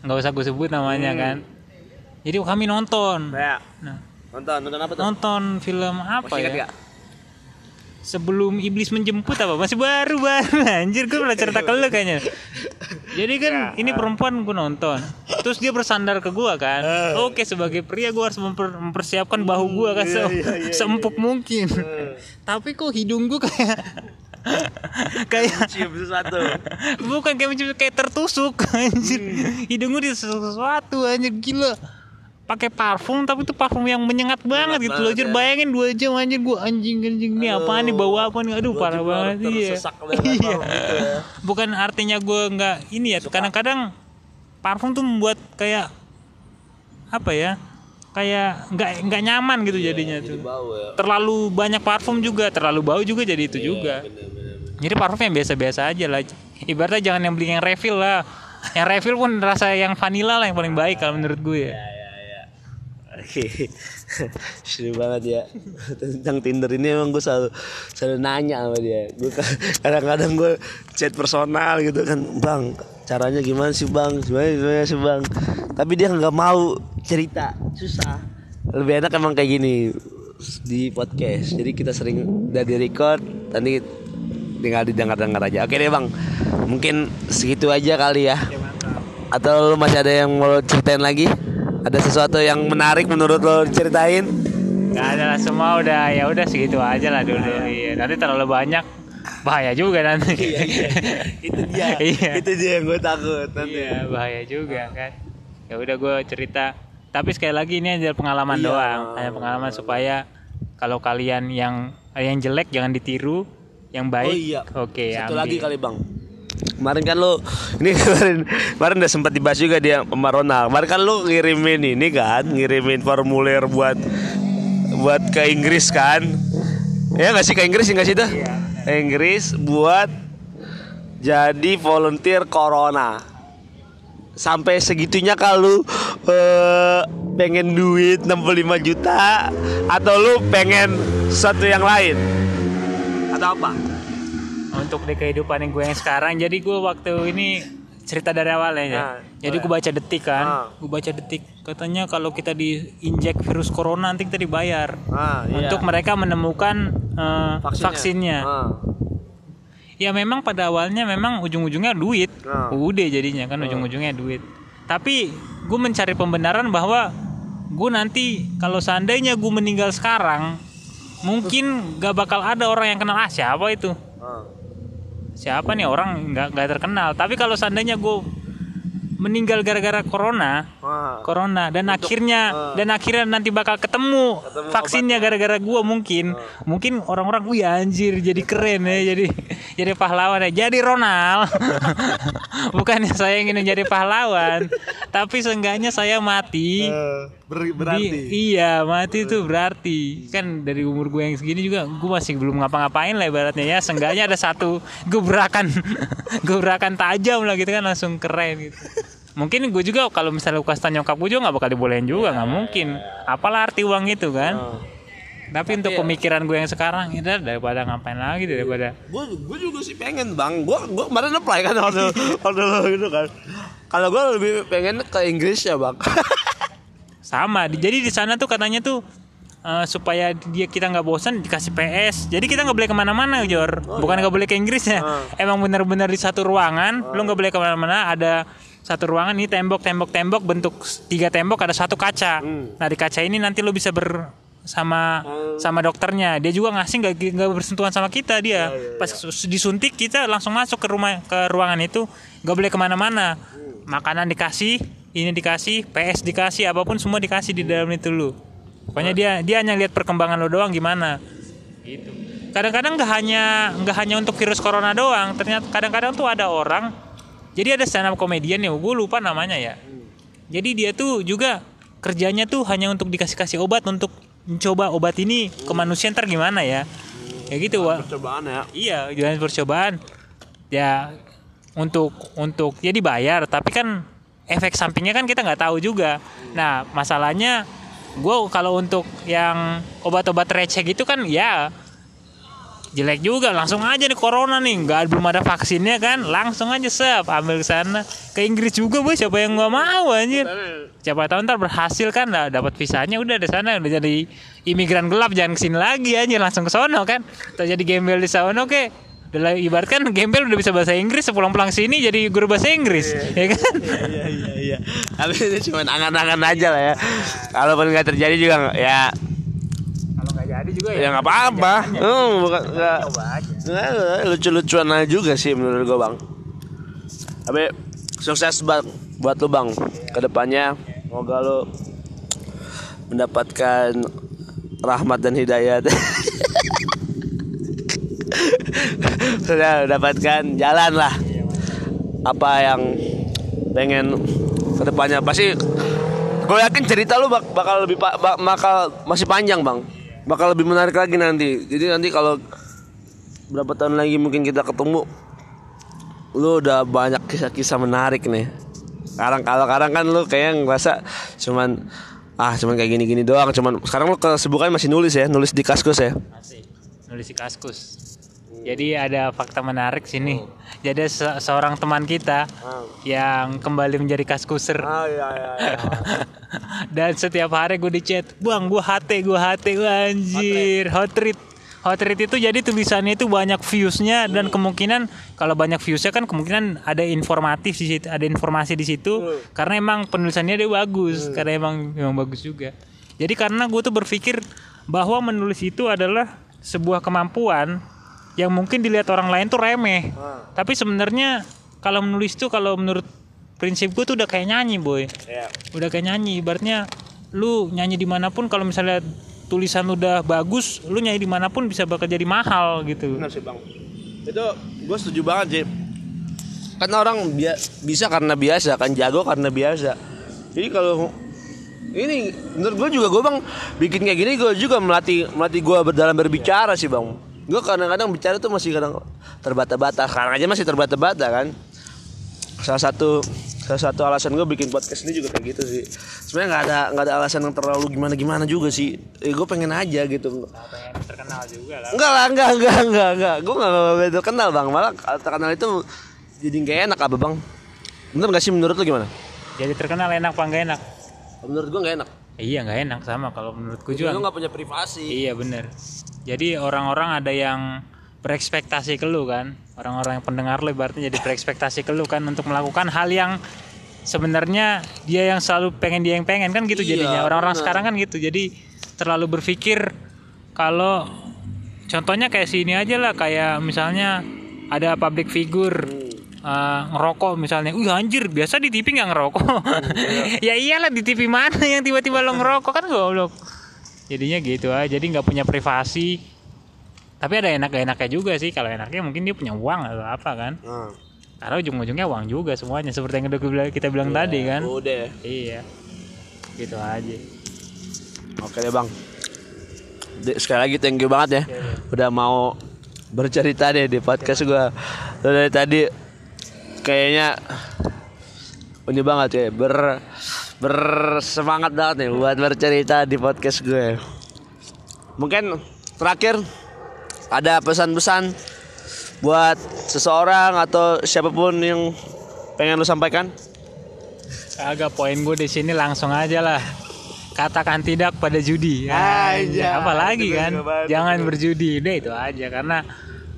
Nggak usah gue sebut namanya kan. Jadi kami nonton. Nah nonton nonton apa tuh? Nonton film apa Masih ya? gak? sebelum iblis menjemput apa? Masih baru baru [laughs] anjir gue pernah cerita ke lu kayaknya. Jadi kan Ya, ini perempuan gue nonton. Terus dia bersandar ke gue kan. Eh. oke sebagai pria gue harus memper- mempersiapkan bahu gue kan se- Iya, iya, iya, seempuk mungkin. Eh. tapi kok hidung gue [laughs] kayak kayak cium sesuatu. Bukan kayak mencium- kayak tertusuk anjir. Hidung gue di sesuatu anjir. Gila pakai parfum tapi itu parfum yang menyengat banget gitu loh banget anjir ya. bayangin dua jam anjir gue anjing anjing ini Aduh. apaan nih bau apa nih aduh parah banget iya tersesak dengan iya parfum itu ya. [laughs] bukan artinya gue nggak ini ya kadang-kadang parfum tuh membuat kayak apa ya kayak nggak nggak nyaman gitu jadinya tuh bau ya terlalu banyak parfum juga terlalu bau juga jadi itu Iya, juga bener, bener, bener. Jadi parfum yang biasa-biasa aja lah. Ibaratnya jangan yang beli yang refill lah. Yang refill pun rasa yang vanilla lah yang paling baik kalau menurut gue ya. Oke, seru banget ya tentang Tinder ini emang gue selalu selalu nanya sama dia. Gue ka- kadang-kadang gue chat personal gitu kan, bang caranya gimana sih bang, gimana, gimana sih bang. Tapi dia nggak mau cerita, susah. Lebih enak emang kayak gini di podcast. Jadi kita sering udah di record, nanti tinggal didengar-dengar aja. Oke deh bang, mungkin segitu aja kali ya. Atau lu masih ada yang mau ceritain lagi? Ada sesuatu yang menarik menurut lo ceritain? Gak ada lah semua udah ya udah segitu aja lah dulu. Iya, nanti terlalu banyak bahaya juga nanti. [laughs] itu dia. Iya. Itu dia yang gue takut nanti. Iya, bahaya juga kan. Ya udah gue cerita. Tapi sekali lagi ini hanya pengalaman Iya. doang, hanya pengalaman supaya kalau kalian yang yang jelek jangan ditiru, yang baik Oh iya. oke Satu ambil. lagi kali bang. Kemarin kan lo ini [laughs] kemarin kemarin udah sempat dibahas juga dia sama Ronald. Kemarin kan lo ngirimin ini kan, ngirimin formulir buat buat ke Inggris kan? Ya nggak sih ke Inggris nggak sih tuh? Ke Inggris buat jadi volunteer corona. Sampai segitunya kalau eh, pengen duit 65 juta atau lu pengen sesuatu yang lain? Atau apa? Untuk di kehidupan yang gue yang sekarang, jadi gue waktu ini cerita dari awalnya ya. Nah, jadi gue baca detik kan, Ah. gue baca detik katanya kalau kita diinjek virus corona nanti kita dibayar. Ah, iya. Untuk mereka menemukan eh, vaksinnya. Ah. Ya memang pada awalnya memang ujung-ujungnya duit. Nah. Udah jadinya kan ujung-ujungnya duit. Tapi gue mencari pembenaran bahwa gue nanti kalau seandainya gue meninggal sekarang, mungkin gak bakal ada orang yang kenal ah siapa itu. Ah. Siapa nih orang nggak nggak terkenal. Tapi kalau seandainya gue meninggal gara-gara corona, Ah. corona dan akhirnya dan akhirnya nanti bakal ketemu, Ketemu vaksinnya gara-gara gua mungkin mungkin orang-orang wih anjir jadi keren ya jadi jadi pahlawan ya. Jadi Ronald. [laughs] Bukannya saya ingin jadi pahlawan tapi seenggaknya saya mati. Eh, ber- di- berarti. iya mati itu berarti kan dari umur gue yang segini juga gue masih belum ngapa-ngapain lah ibaratnya ya seenggaknya ada satu gebrakan [laughs] gebrakan tajam lah gitu kan langsung keren gitu mungkin gue juga kalau misalnya gue kasih tau nyokap gue juga nggak bakal dibolehin juga nggak mungkin apalah arti uang itu kan tapi untuk pemikiran gue yang sekarang itu daripada ngapain lagi daripada Gue gue juga sih pengen bang. Gue gue kemarin apply kan waktu waktu lo gitu kan. Kalau gue lebih pengen ke Inggris ya bang. [laughs] sama. Di- jadi di sana tuh katanya tuh eh, supaya dia kita nggak bosan dikasih PS jadi kita nggak boleh ke mana-mana Jor. Bukan nggak boleh ke Inggris ya. Emang benar-benar di satu ruangan lu nggak boleh ke mana-mana. Ada satu ruangan ini tembok tembok tembok bentuk tiga tembok ada satu kaca. Nah di kaca ini nanti lu bisa ber sama sama dokternya. Dia juga ngasih nggak nggak bersentuhan sama kita dia. Pas sus- disuntik kita langsung masuk ke rumah ke ruangan itu nggak boleh ke mana-mana. Makanan dikasih ini dikasih PS dikasih apa pun semua dikasih di dalam itu lu pokoknya dia dia hanya lihat perkembangan lo doang gimana gitu kadang-kadang nggak hanya nggak hanya untuk virus corona doang ternyata kadang-kadang tuh ada orang jadi ada stand up komedian ya gue lupa namanya ya jadi dia tuh juga kerjanya tuh hanya untuk dikasih kasih obat untuk mencoba obat ini ke manusia ntar gimana ya kayak gitu Wak. Percobaan ya. Iya, jalan percobaan. Ya untuk untuk ya dibayar, tapi kan efek sampingnya kan kita nggak tahu juga. Nah masalahnya gue kalau untuk yang obat-obat receh gitu kan ya jelek juga. Langsung aja nih corona nih nggak belum ada vaksinnya kan langsung aja sep ambil ke sana. Ke Inggris juga boy siapa yang nggak mau anjir. Siapa tahu ntar berhasil kan lah dapat visanya udah di sana udah jadi imigran gelap jangan ke sini lagi aja langsung ke sono kan. Atau jadi gembel di sono ke udah ibarat kan gembel udah bisa bahasa Inggris pulang-pulang sini jadi guru bahasa Inggris ya kan Iya iya iya. [laughs] Tapi itu cuma angan-angan aja lah ya. Kalaupun nggak terjadi juga ya kalau nggak jadi juga ya nggak apa-apa. Hmm, bukan nggak coba aja nggak, lucu-lucuan aja juga sih menurut gue bang. Tapi sukses bang buat lu bang. Ke depannya semoga lu mendapatkan rahmat dan hidayat. [laughs] Sudah mendapatkan jalan lah. Apa yang pengen ke depannya pasti gue yakin cerita lu bak- bakal lebih bak- bakal masih panjang bang. Bakal lebih menarik lagi nanti. Jadi nanti kalau berapa tahun lagi mungkin kita ketemu lu udah banyak kisah-kisah menarik nih. Sekarang kalau sekarang kan lu kayak ngerasa cuman ah cuman kayak gini-gini doang. Cuman sekarang lu kesibukan masih nulis ya nulis di kaskus ya? Masih. Nulis di kaskus. Jadi ada fakta menarik sini. Jadi se- seorang teman kita yang kembali menjadi kaskuser ah iya iya, iya. [laughs] dan setiap hari gue di chat, bang gue HT gue HT anjir hot read hot read itu jadi tulisannya itu banyak viewsnya dan kemungkinan kalau banyak viewsnya kan kemungkinan ada informatif di situ ada informasi di situ. Karena emang penulisannya dia bagus karena emang emang bagus juga. Jadi karena gue tuh berpikir bahwa menulis itu adalah sebuah kemampuan yang mungkin dilihat orang lain tuh remeh tapi sebenarnya kalau menulis tuh kalau menurut prinsip gue tuh udah kayak nyanyi boy Iya. udah kayak nyanyi ibaratnya lu nyanyi di mana pun kalau misalnya tulisan udah bagus lu nyanyi di mana pun bisa bakal jadi mahal gitu Benar sih bang. Itu gue setuju banget sih. Karena orang bia- bisa karena biasa kan jago karena biasa. Jadi kalau ini menurut gue juga gue bang bikin kayak gini gue juga melatih melatih gue dalam berbicara sih bang. Gue kadang-kadang bicara tuh masih kadang terbata-bata. Sekarang aja masih terbata-bata kan. Salah satu salah satu alasan gue bikin podcast ini juga kayak gitu sih. Sebenarnya nggak ada nggak ada alasan yang terlalu gimana gimana juga sih. Eh, gue pengen aja gitu. pengen terkenal juga lah Enggak lah, enggak, enggak, enggak, enggak. Gue enggak enggak terkenal bang. Malah terkenal itu jadi nggak enak apa bang? Bener gak sih menurut lu gimana? jadi terkenal enak apa nggak enak Menurut gue nggak enak. iya nggak enak sama kalau menurutku Lu juga nggak punya privasi. iya bener jadi orang-orang ada yang berekspektasi ke lu kan? Orang-orang yang pendengar lu ibaratnya jadi berekspektasi ke lu kan untuk melakukan hal yang sebenarnya dia yang selalu pengen dia yang pengen kan gitu Iya, jadinya. Orang-orang sekarang kan gitu. Jadi terlalu berpikir kalau contohnya kayak sini aja lah kayak misalnya ada public figure eh, ngerokok misalnya, wih anjir biasa di TV nggak ngerokok, [laughs] ya iyalah di TV mana yang tiba-tiba lo ngerokok? Kan goblok, jadinya gitu aja, jadi nggak punya privasi, tapi ada enak-enaknya juga sih, kalau enaknya mungkin dia punya uang atau apa kan, Nah, karena ujung-ujungnya uang juga semuanya, seperti yang udah kita bilang- bilang tadi kan, udah. iya, gitu aja. Oke deh bang. Sekali lagi thank you banget ya. Udah mau bercerita deh di podcast gue. Dari tadi kayaknya ini banget ya ber bersemangat banget nih buat bercerita di podcast gue. Mungkin terakhir ada pesan-pesan buat seseorang atau siapa pun yang pengen lu sampaikan? Agak poin gue di sini langsung aja lah. Katakan tidak pada judi. Anjay, Apalagi itu kan, jangan berjudi. Udah itu aja karena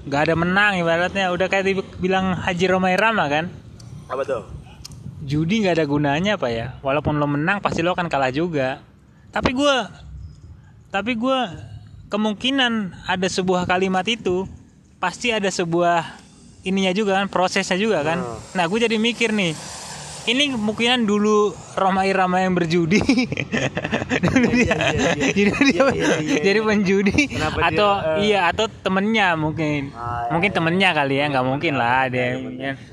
nggak ada menang ibaratnya. Udah kayak dibilang Haji Romai Rama kan. Apa tuh? Judi nggak ada gunanya apa ya. Walaupun lo menang pasti lo akan kalah juga. Tapi gue, tapi gue kemungkinan ada sebuah kalimat itu pasti ada sebuah ininya juga kan, prosesnya juga kan. Nah gue jadi mikir nih, ini kemungkinan dulu Roma Irama yang berjudi dia [laughs] jadi dia jadi penjudi Kenapa dia, atau eh, iya atau temennya mungkin Ah, mungkin temennya kali ya nggak mungkin lah ada yang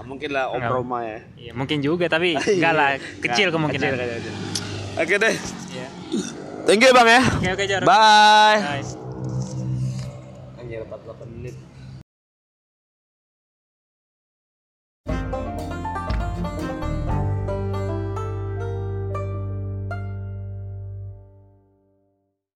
Mungkin lah Om. Roma ya. iya, mungkin juga tapi [laughs] enggak lah kecil kemungkinan. Oke deh. Iya. Thank you bang ya. oke oke Jar. Bye. Bye. Anjir 48 menit.